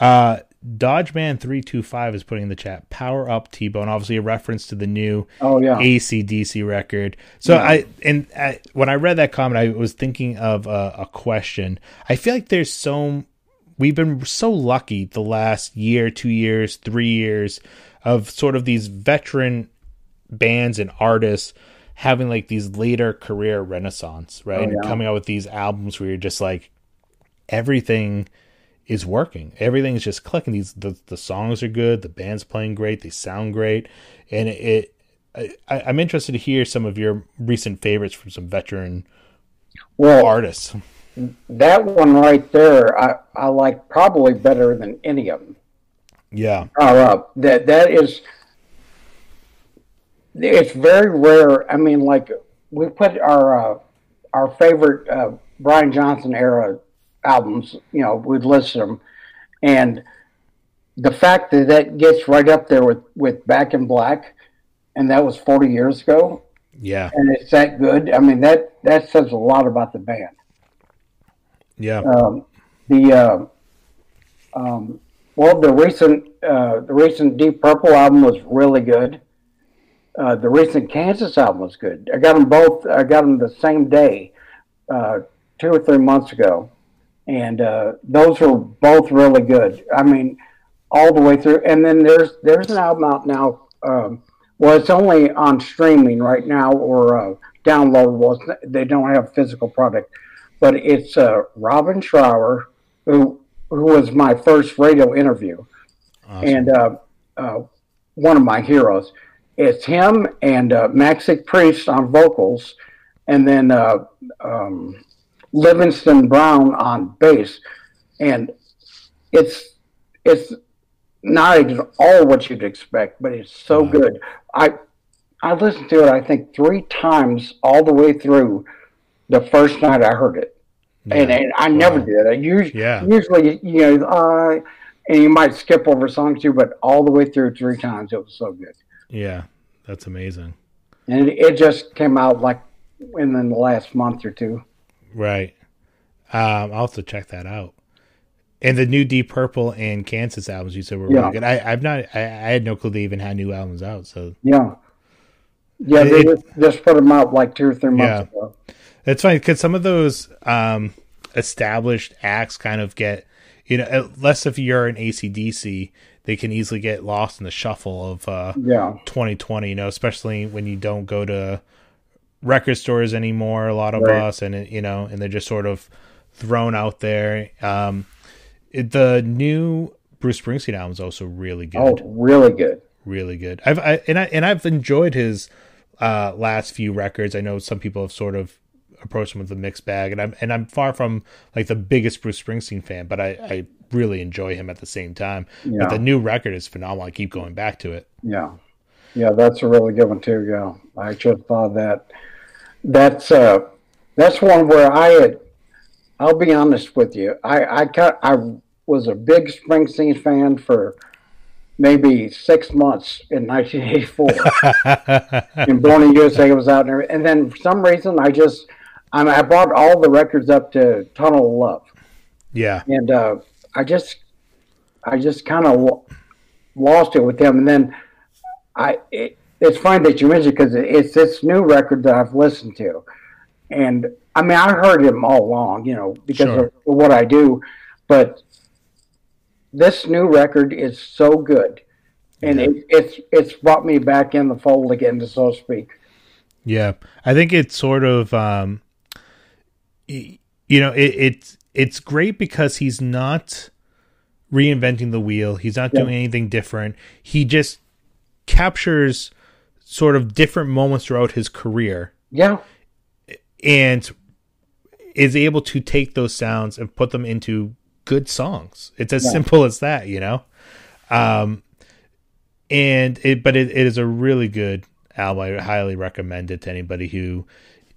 Uh, Dodgeman325 is putting in the chat, power up T Bone, obviously a reference to the new
Oh yeah.
ACDC record. So
Yeah.
I and I, when I read that comment, I was thinking of a, a question. I feel like there's so we've been so lucky the last year, two years, three years of sort of these veteran bands and artists having like these later career renaissance, right?
Oh,
And coming out with these albums where you're just like everything is working. Everything's just clicking. These the, the songs are good, the band's playing great, they sound great, and it. I, I- I'm interested to hear some of your recent favorites from some veteran
Well,
artists.
that one right there, I, I like probably better than any of them.
Yeah,
up. That that is. It's very rare. I mean, like we put our uh, our favorite uh, Brian Johnson era albums. You know, we'd list them, and the fact that that gets right up there with with Back in Black, and that was forty years ago,
yeah,
and it's that good. I mean, that that says a lot about the band.
yeah,
um, the uh, um, well, the recent uh, the recent Deep Purple album was really good. Uh, the recent Kansas album was good. I got them both. I got them the same day, uh, two or three months ago, and uh, those are both really good. I mean, all the way through. And then there's there's an album out now. Um, well, it's only on streaming right now or uh, downloadable. They don't have physical product, but it's uh, Robin Trower, who who was my first radio interview,
Awesome.
and uh, uh, one of my heroes. It's him and uh, Maxi Priest on vocals, and then uh, um, Livingstone Brown on bass, and it's it's not at all what you'd expect, but it's so
Wow.
good. I I listened to it I think three times all the way through the first night I heard it, and,
Yeah.
and I never
Wow.
did. I usually
Yeah.
usually you know uh, and you might skip over songs too, but all the way through three times it was so good,
yeah, that's amazing.
and it, it just came out like in the last month or two.
Right. Um, I'll have to check that out. And the new Deep Purple and Kansas albums you said were
Yeah.
really good. I, I've not. I, I had no clue they even had new albums out. So
Yeah. Yeah, they
It-
just, just put them out like two or three months
Yeah.
ago.
it's funny because some of those um, established acts kind of get, you know, unless if you're an ACDC, they can easily get lost in the shuffle of uh,
Yeah.
2020. You know, especially when you don't go to record stores anymore. A lot of
Right.
us, and you know, and they're just sort of thrown out there. Um, it, the new Bruce Springsteen album is also really good,
Oh, really good.
really good. I've I, and I and I've enjoyed his uh, last few records. I know some people have sort of approached him with a mixed bag, and I'm and I'm far from like the biggest Bruce Springsteen fan, but I, I really enjoy him at the same time.
Yeah.
But the new record is phenomenal. I keep going back to it.
Yeah. Yeah, that's a really good one too. Yeah. I just thought that. That's uh that's one where I had I'll be honest with you. I I cut I was a big Springsteen fan for maybe six months in 1984. and Born in USA was out there, and then for some reason I just I, mean, I brought all the records up to Tunnel of Love,
yeah,
and uh, I just I just kind of lost it with them, and then I it, it's funny that you mentioned because it's this new record that I've listened to, and I mean I heard him all along, you know, because
Sure.
of what I do, but this new record is so good. And
Yeah.
it, it's it's brought me back in the fold again, so to speak.
yeah. I think it's sort of um, you know, it, it's it's great because he's not reinventing the wheel. He's not
Yeah.
doing anything different. He just captures sort of different moments throughout his career
Yeah,
and is able to take those sounds and put them into good songs. It's as
Yeah.
simple as that, you know. Um, and it, but it, it is a really good album. I highly recommend it to anybody who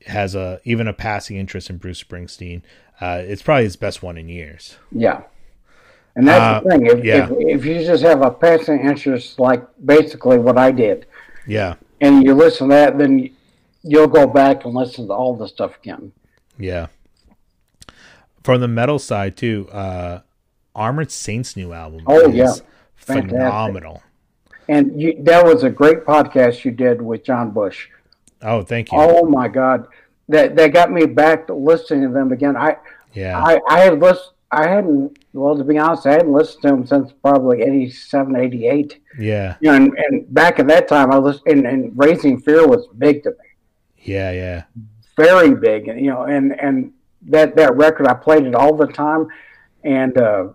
has a even a passing interest in Bruce Springsteen. Uh, it's probably his best one in years.
yeah. And that's the
Uh,
thing. If,
yeah.
if, if you just have a passing interest, like basically what I did,
Yeah,
and you listen to that, then you'll go back and listen to all the stuff again.
yeah. From the metal side too, uh, Armored Saints new album
Oh, yeah. Fantastic.
phenomenal.
And you, that was a great podcast you did with John Bush.
Oh, thank you.
Oh my God, that that got me back to listening to them again. I
yeah.
I I had listened. I hadn't. Well, to be honest, I hadn't listened to them since probably 87, 88.
yeah.
You know, and, and back at that time, I listened. And, and Raising Fear was big to me,
Yeah, yeah.
very big. And you know, and and that that record, I played it all the time, and uh,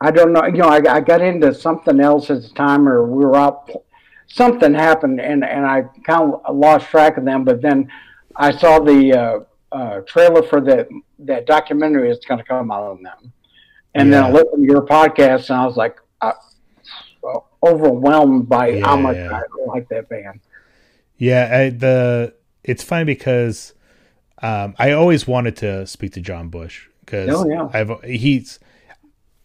I don't know. You know, I, I got into something else at the time, or we were out. Something happened, and and I kind of lost track of them. But then I saw the uh, uh, trailer for that that documentary that's going to come out on them, and then I
Yeah.
listened to your podcast, and I was like. Uh, overwhelmed by how much. I like that band.
Yeah, I, the it's funny because um, I always wanted to speak to John Bush because
Oh, yeah.
I've he's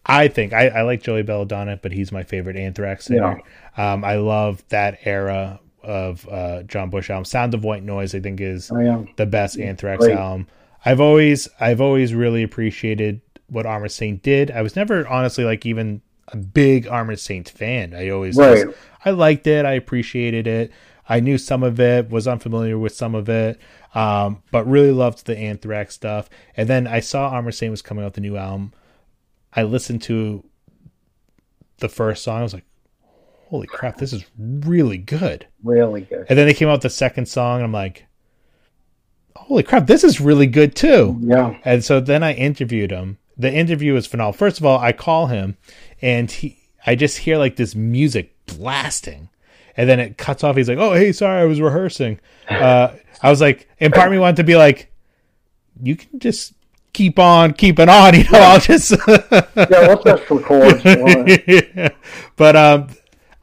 I think I, I like Joey Belladonna, but he's my favorite Anthrax singer. Um, I love that era of uh, John Bush album. Sound of White Noise, I think, is
Oh yeah,
the best Anthrax
Great.
album. I've always I've always really appreciated what Armored Saint did. I was never honestly like even a big Armored Saint fan. I always
Right.
just- I liked it. I appreciated it. I knew some of it, was unfamiliar with some of it, um, but really loved the Anthrax stuff. And then I saw Armored Saint was coming out with the new album. I listened to the first song. I was like, "Holy crap, this is really good!"
really good.
And then they came out with the second song, and I'm like, "Holy crap, this is really good too!"
Yeah,
And so then I interviewed him. The interview was phenomenal. First of all, I call him and he I just hear like this music blasting. And then it cuts off. He's like, "Oh, hey, sorry, I was rehearsing." Uh, I was like, and part of me wanted to be like, "You can just keep on keeping on, you know. I'll just."
yeah. Let's just record.
Yeah. But um,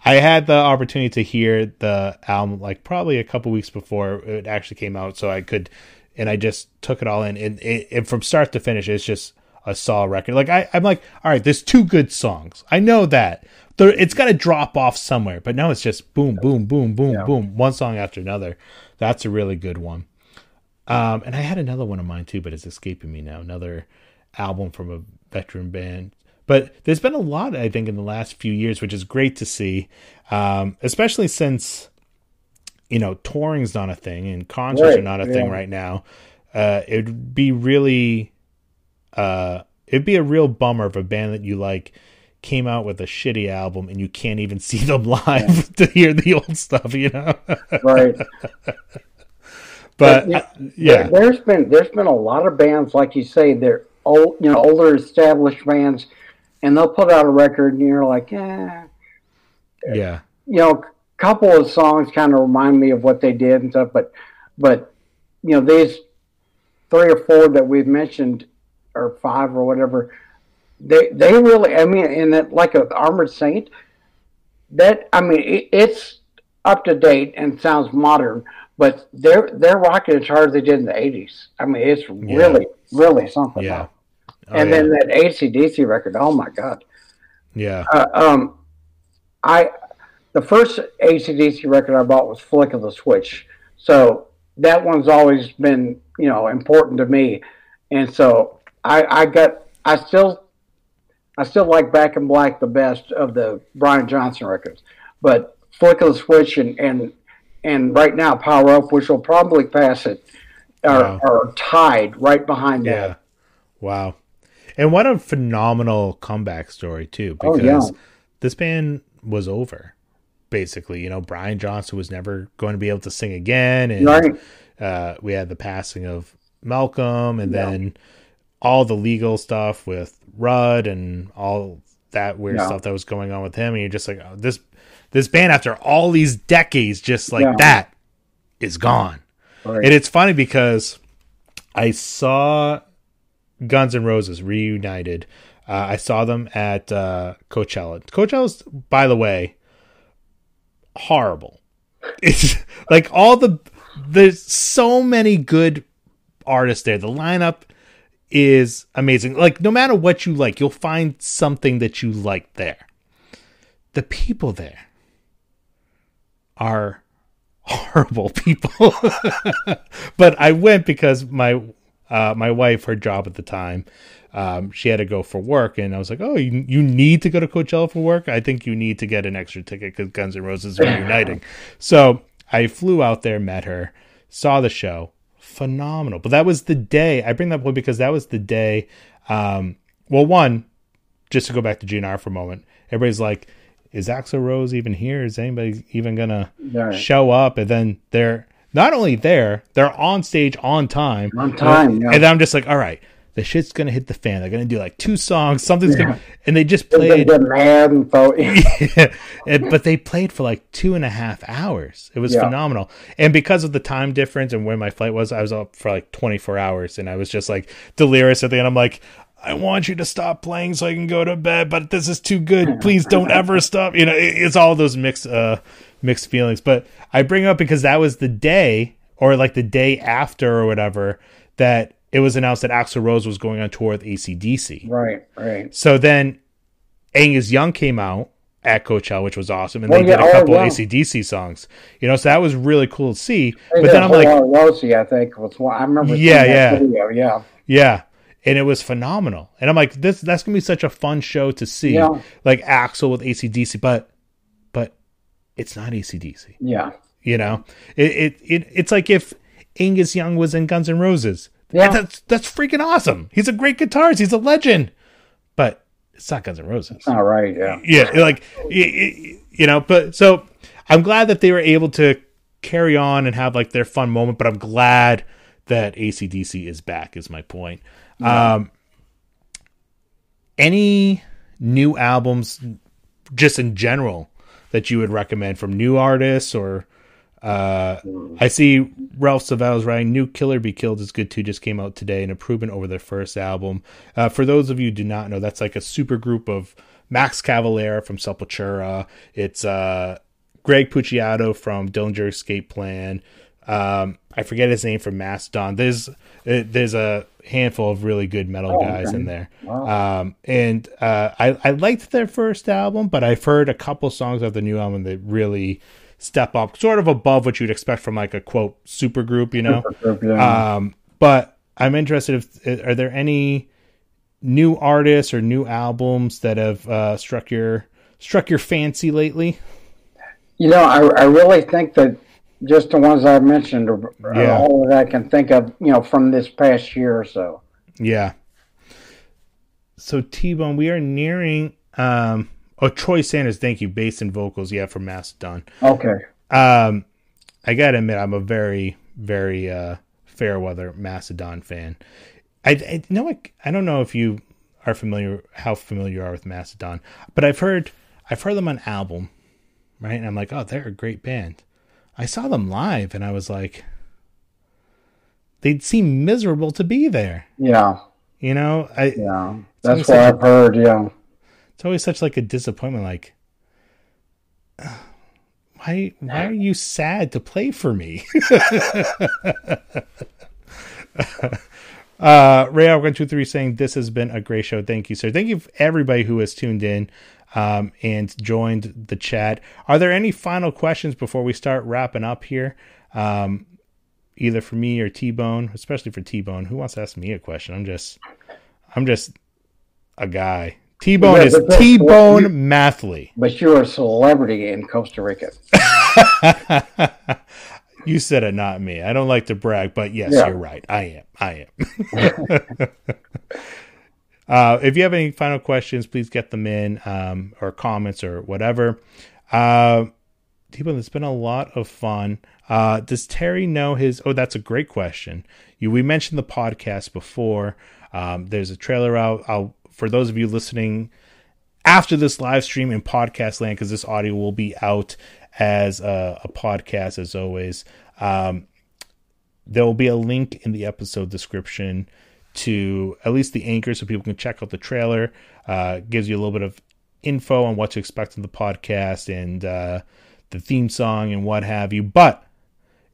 I had the opportunity to hear the album like probably a couple weeks before it actually came out, so I could, and I just took it all in, and, it, and from start to finish, it's just a solid record. Like I, I'm like, all right, there's two good songs. I know that. There, it's got to drop off somewhere, but now it's just boom, boom, boom, boom,
Yeah.
boom, one song after another. That's a really good one. Um, and I had another one of mine too, but it's escaping me now. Another album from a veteran band. But there's been a lot, I think, in the last few years, which is great to see, um, especially since you know touring's not a thing and concerts are not a thing right now. Uh, it'd be really, uh, it'd be a real bummer if a band that you like came out with a shitty album and you can't even see them live to hear the old stuff, you know.
right.
but
yeah,
uh, yeah,
There, has been there's been a lot of bands like you say they're old, you know, older established bands, and they'll put out a record and you're like, eh.
yeah,
You know, a couple of songs kind of remind me of what they did and stuff, but but you know these three or four that we've mentioned or five or whatever, they they really I mean, in that like a Armored Saint, that I mean it, it's up to date and sounds modern, but they're they're rocking as hard as they did in the eighties. I mean, it's really really something.
yeah. Oh,
and
yeah.
then that ACDC record, oh my god.
yeah,
Uh, um, I the first ACDC record I bought was Flick of the Switch, so that one's always been you know important to me, and so I I got I still I still like Back in Black the best of the Brian Johnson records, but Flick of the Switch and and and right now Power Up, which will probably pass it, are,
Wow.
are tied right behind that.
yeah.
that.
Wow. And what a phenomenal comeback story too,
Oh,
because
yeah.
this band was over. Basically, you know, Brian Johnson was never going to be able to sing again, and
Right.
uh, we had the passing of Malcolm, and
Yeah.
then all the legal stuff with Rudd and all that weird
Yeah.
stuff that was going on with him, and you're just like, oh, this this band after all these decades, just like that, is gone.
Right.
And it's funny because I saw Guns N' Roses reunited. Uh, I saw them at uh, Coachella. Coachella's, by the way, horrible. It's like all the there's so many good artists there. The lineup is amazing. Like no matter what you like, you'll find something that you like there. The people there are horrible people. but I went because my uh, my wife, her job at the time, um, she had to go for work, and I was like, "Oh, you you need to go to Coachella for work? I think you need to get an extra ticket because Guns N' Roses are reuniting." so I flew out there, met her, saw the show, phenomenal. But that was the day. I bring that up because that was the day. Um, well, one, just to go back to GNR for a moment, everybody's like, "Is Axl Rose even here? Is anybody even gonna
Right.
show up?" And then they're not only there, they're on stage on time.
On time, yeah.
And then I'm just like, all right, the shit's gonna hit the fan. They're gonna do like two songs, something's
Yeah.
gonna, and they just played.
get mad and.
And- but they played for like two and a half hours. It was
Yeah.
phenomenal. And because of the time difference and when my flight was, I was up for like 24 hours and I was just like delirious at the end. I'm like, I want you to stop playing so I can go to bed, but this is too good. Please don't ever stop. You know, it- it's all those mixed, uh, mixed feelings. But I bring it up because that was the day or like the day after or whatever that it was announced that Axl Rose was going on tour with ACDC.
right, right.
So then Angus Young came out at Coachella, which was awesome, and
Oh,
they
yeah.
did a
Oh,
couple
yeah.
ACDC songs. You know, so that was really cool to see.
They
but then I'm like,
Rosie, I think was one. I remember.
Yeah,
that
yeah.
video, yeah.
yeah. And it was phenomenal. And I'm like, this that's gonna be such a fun show to see.
Yeah.
Like Axl with ACDC, but but it's not ACDC.
Yeah.
You know? It it, it it's like if Angus Young was in Guns N' Roses.
Yeah.
That's that's freaking awesome. He's a great guitarist, he's a legend. But it's not Guns N' Roses.
All right. Yeah.
yeah like you know but so i'm glad that they were able to carry on and have like their fun moment but i'm glad that acdc is back is my point um any new albums just in general that you would recommend from new artists or uh I see Ralph Savel's writing New Killer Be Killed is good too, just came out today, an improvement over their first album. Uh, for those of you do not know, that's like a super group of Max Cavalera from Sepultura. It's uh Greg Puciato from Dillinger Escape Plan. Um, I forget his name from Mastodon. There's uh, there's a handful of really good metal
Oh,
guys
okay.
in there. Um, and uh, I I liked their first album, but I've heard a couple songs of the new album that really step up, sort of above what you'd expect from like a quote super group, you know.
Yeah.
Um, but I'm interested if are there any new artists or new albums that have uh, struck your struck your fancy lately?
You know, I, I really think that just the ones I mentioned are, are
Yeah.
all that I can think of, you know, from this past year or so.
Yeah. So T Bone, we are nearing. Um, oh, Troy Sanders, thank you. Bass and vocals, yeah, from Mastodon.
Okay.
Um, I gotta admit, I'm a very, very uh, fair weather Mastodon fan. I, I know, like, I don't know if you are familiar, how familiar you are with Mastodon, but I've heard, I've heard them on album, right? And I'm like, oh, they're a great band. I saw them live, and I was like, they'd seem miserable to be there.
Yeah.
You know, I
Yeah. That's what
such a-
I've heard. Yeah.
it's always such like a disappointment. Like, why why are you sad to play for me? uh Ray one two three saying this has been a great show. Thank you, sir. Thank you for everybody who has tuned in um, and joined the chat. Are there any final questions before we start wrapping up here? Um, either for me or T Bone, especially for T Bone. Who wants to ask me a question? I'm just I'm just a guy. T Bone
Yeah,
is T Bone Mathley.
But you're a celebrity in Costa Rica.
you said it, not me. I don't like to brag, but yes,
Yeah.
you're right. I am. I am. uh, if you have any final questions, please get them in um, or comments or whatever. Uh, T-Bone, it's been a lot of fun. Uh, does Terry know his? Oh, that's a great question. You we mentioned the podcast before. Um, there's a trailer out. I'll, for those of you listening after this live stream in podcast land, because this audio will be out as a, a podcast as always. Um, there will be a link in the episode description to at least the anchor so people can check out the trailer. Uh, gives you a little bit of info on what to expect in the podcast and uh, the theme song and what have you. But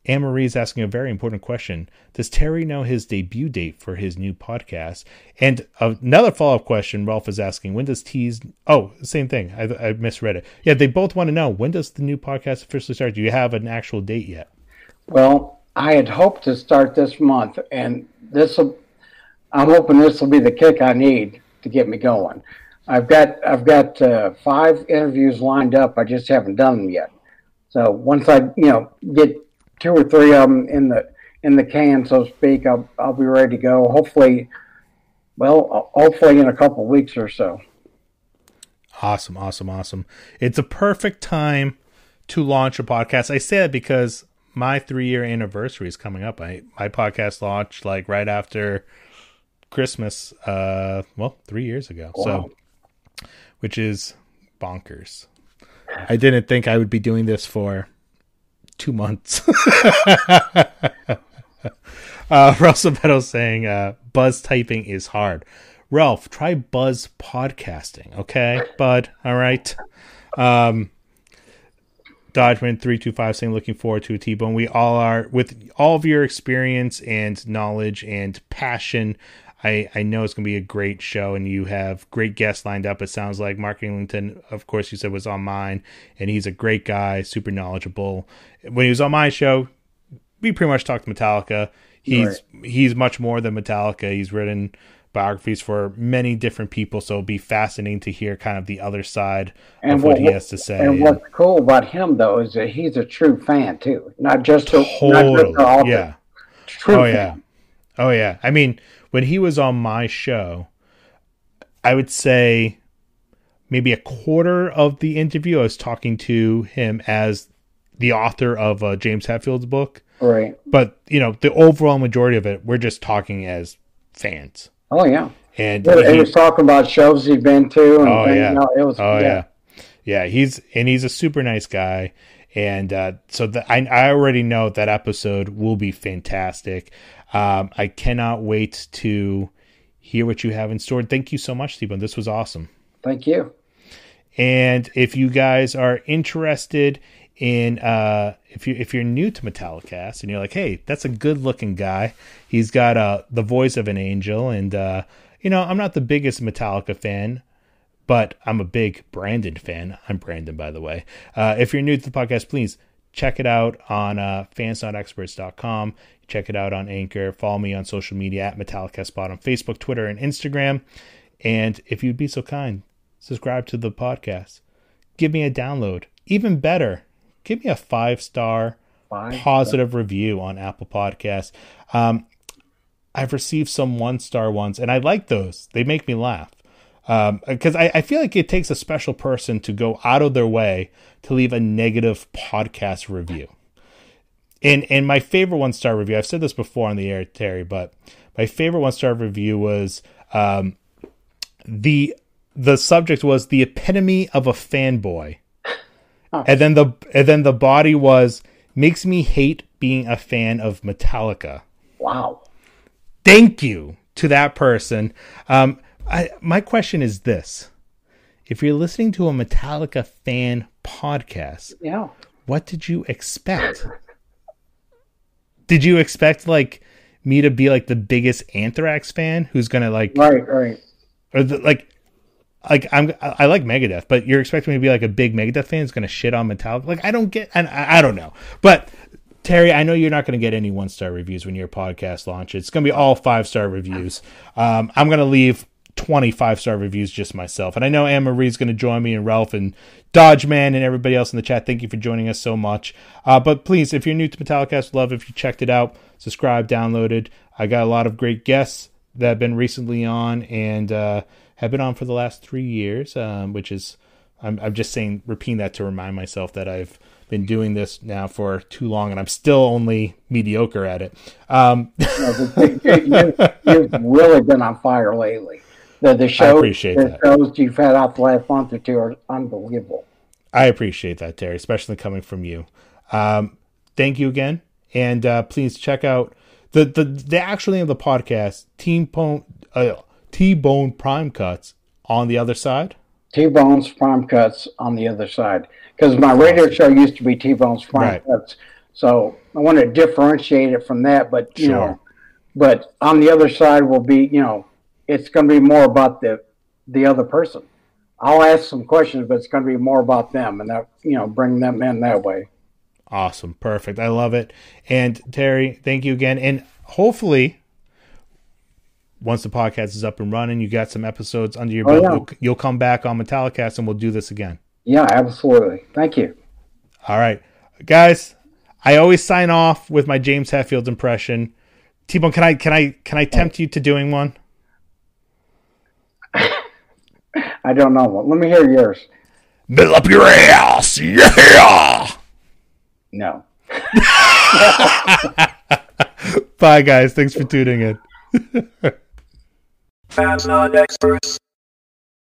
Anne Marie is asking a very important question. Does Terry know his debut date for his new podcast? And another follow up question Ralph is asking when does T's. Oh, same thing. I, I misread it. Yeah, they both want to know when does the new podcast officially start? Do you have an actual date yet?
Well, I had hoped to start this month, and this will I'm hoping this will be the kick I need to get me going. I've got I've got uh, five interviews lined up. I just haven't done them yet. So once I you know get two or three of them in the in the can, so to speak, I'll I'll be ready to go. Hopefully, well, hopefully in a couple weeks or so.
Awesome, awesome, awesome. It's a perfect time to launch a podcast. I say that because my three year anniversary is coming up. I my podcast launched like right after Christmas, uh well, three years ago. Wow. So which is bonkers. I didn't think I would be doing this for two months. uh Russell Meadows saying uh buzz typing is hard. Ralph, try buzz podcasting, okay, bud. All right. Um Dodgeman three two five saying looking forward to a T Bone. We all are with all of your experience and knowledge and passion. I, I know it's going to be a great show, and you have great guests lined up. It sounds like Mark Eglinton, of course, you said was on mine, and he's a great guy, super knowledgeable. When he was on my show, we pretty much talked Metallica. He's right. he's much more than Metallica. He's written biographies for many different people, so it'll be fascinating to hear kind of the other side and of what, what, he has to say.
And what's cool about him though is that he's a true fan too, not just a
totally, not just yeah, true oh fan. yeah, oh yeah. I mean, when he was on my show, I would say maybe a quarter of the interview I was talking to him as the author of uh, James Hetfield's book.
Right.
But, you know, the overall majority of it, we're just talking as fans.
Oh yeah.
And
yeah, he, was talking about shows he'd been to. And
oh
things,
yeah.
You know, it was.
Oh yeah. yeah. yeah. He's and he's a super nice guy, and uh, so the, I I already know that episode will be fantastic. Um, I cannot wait to hear what you have in store. Thank you so much, Stephen. This was awesome.
Thank you.
And if you guys are interested in uh if you if you're new to Metallicast and you're like, hey, that's a good looking guy. He's got uh the voice of an angel, and uh, you know, I'm not the biggest Metallica fan, but I'm a big Brandon fan. I'm Brandon, by the way. Uh, if you're new to the podcast, please check it out on uh, fansnotexperts.com. Check it out on Anchor. Follow me on social media at Metallicastpod on Facebook, Twitter, and Instagram. And if you'd be so kind, subscribe to the podcast. Give me a download. Even better, give me a five star positive review on Apple Podcasts. Um, I've received some one star ones, and I like those. They make me laugh because um, I, I, feel like it takes a special person to go out of their way to leave a negative podcast review. And and my favorite one star review, I've said this before on the air, Terry, but my favorite one star review was um, the the subject was the epitome of a fanboy and then the and then the body was makes me hate being a fan of Metallica.
Wow.
Thank you to that person. Um, I, my question is this: If you're listening to a Metallica fan podcast,
yeah,
what did you expect? did you expect like me to be like the biggest Anthrax fan who's gonna like
right, right,
or the, like like I'm I like Megadeth, but you're expecting me to be like a big Megadeth fan who's gonna shit on Metallica. Like I don't get, and I, I don't know. But Terry, I know you're not gonna get any one star reviews when your podcast launches. It's gonna be all five star reviews. Um, I'm gonna leave 25 star reviews just myself, and I know Anne Marie's gonna join me and Ralph and Dodge Man and everybody else in the chat. Thank you for joining us so much. Uh, but please, if you're new to Metallicast, love if you checked it out, subscribe, downloaded. I got a lot of great guests that have been recently on, and uh, have been on for the last three years, um, which is I'm, I'm just saying repeating that to remind myself that I've been doing this now for too long and I'm still only mediocre at it. Um,
no, you, have really been on fire lately. The, the show, I appreciate the that. shows you've had out the last month or two are unbelievable.
I appreciate that, Terry, especially coming from you. Um, thank you again, and uh, please check out the the the actual name of the podcast, Team Pone. Uh, T Bone Prime Cuts on the other side?
T Bone's Prime Cuts on the other side. Because my radio show used to be T Bone's Prime right. Cuts. So I want to differentiate it from that. But, you sure. know, but on the other side will be, you know, it's going to be more about the the other person. I'll ask some questions, but it's going to be more about them and that, you know, bring them in that way.
Awesome. Perfect. I love it. And Terry, thank you again. And hopefully once the podcast is up and running, you got some episodes under your
Oh,
belt,
yeah.
you'll, you'll come back on Metallicast and we'll do this again.
Yeah, absolutely. Thank you.
All right, guys. I always sign off with my James Hetfield impression. T-Bone, can I can I can I tempt you to doing one?
I don't know. What let me hear yours.
Build up your ass, yeah!
No.
Bye, guys. Thanks for tuning in.
Fans not experts.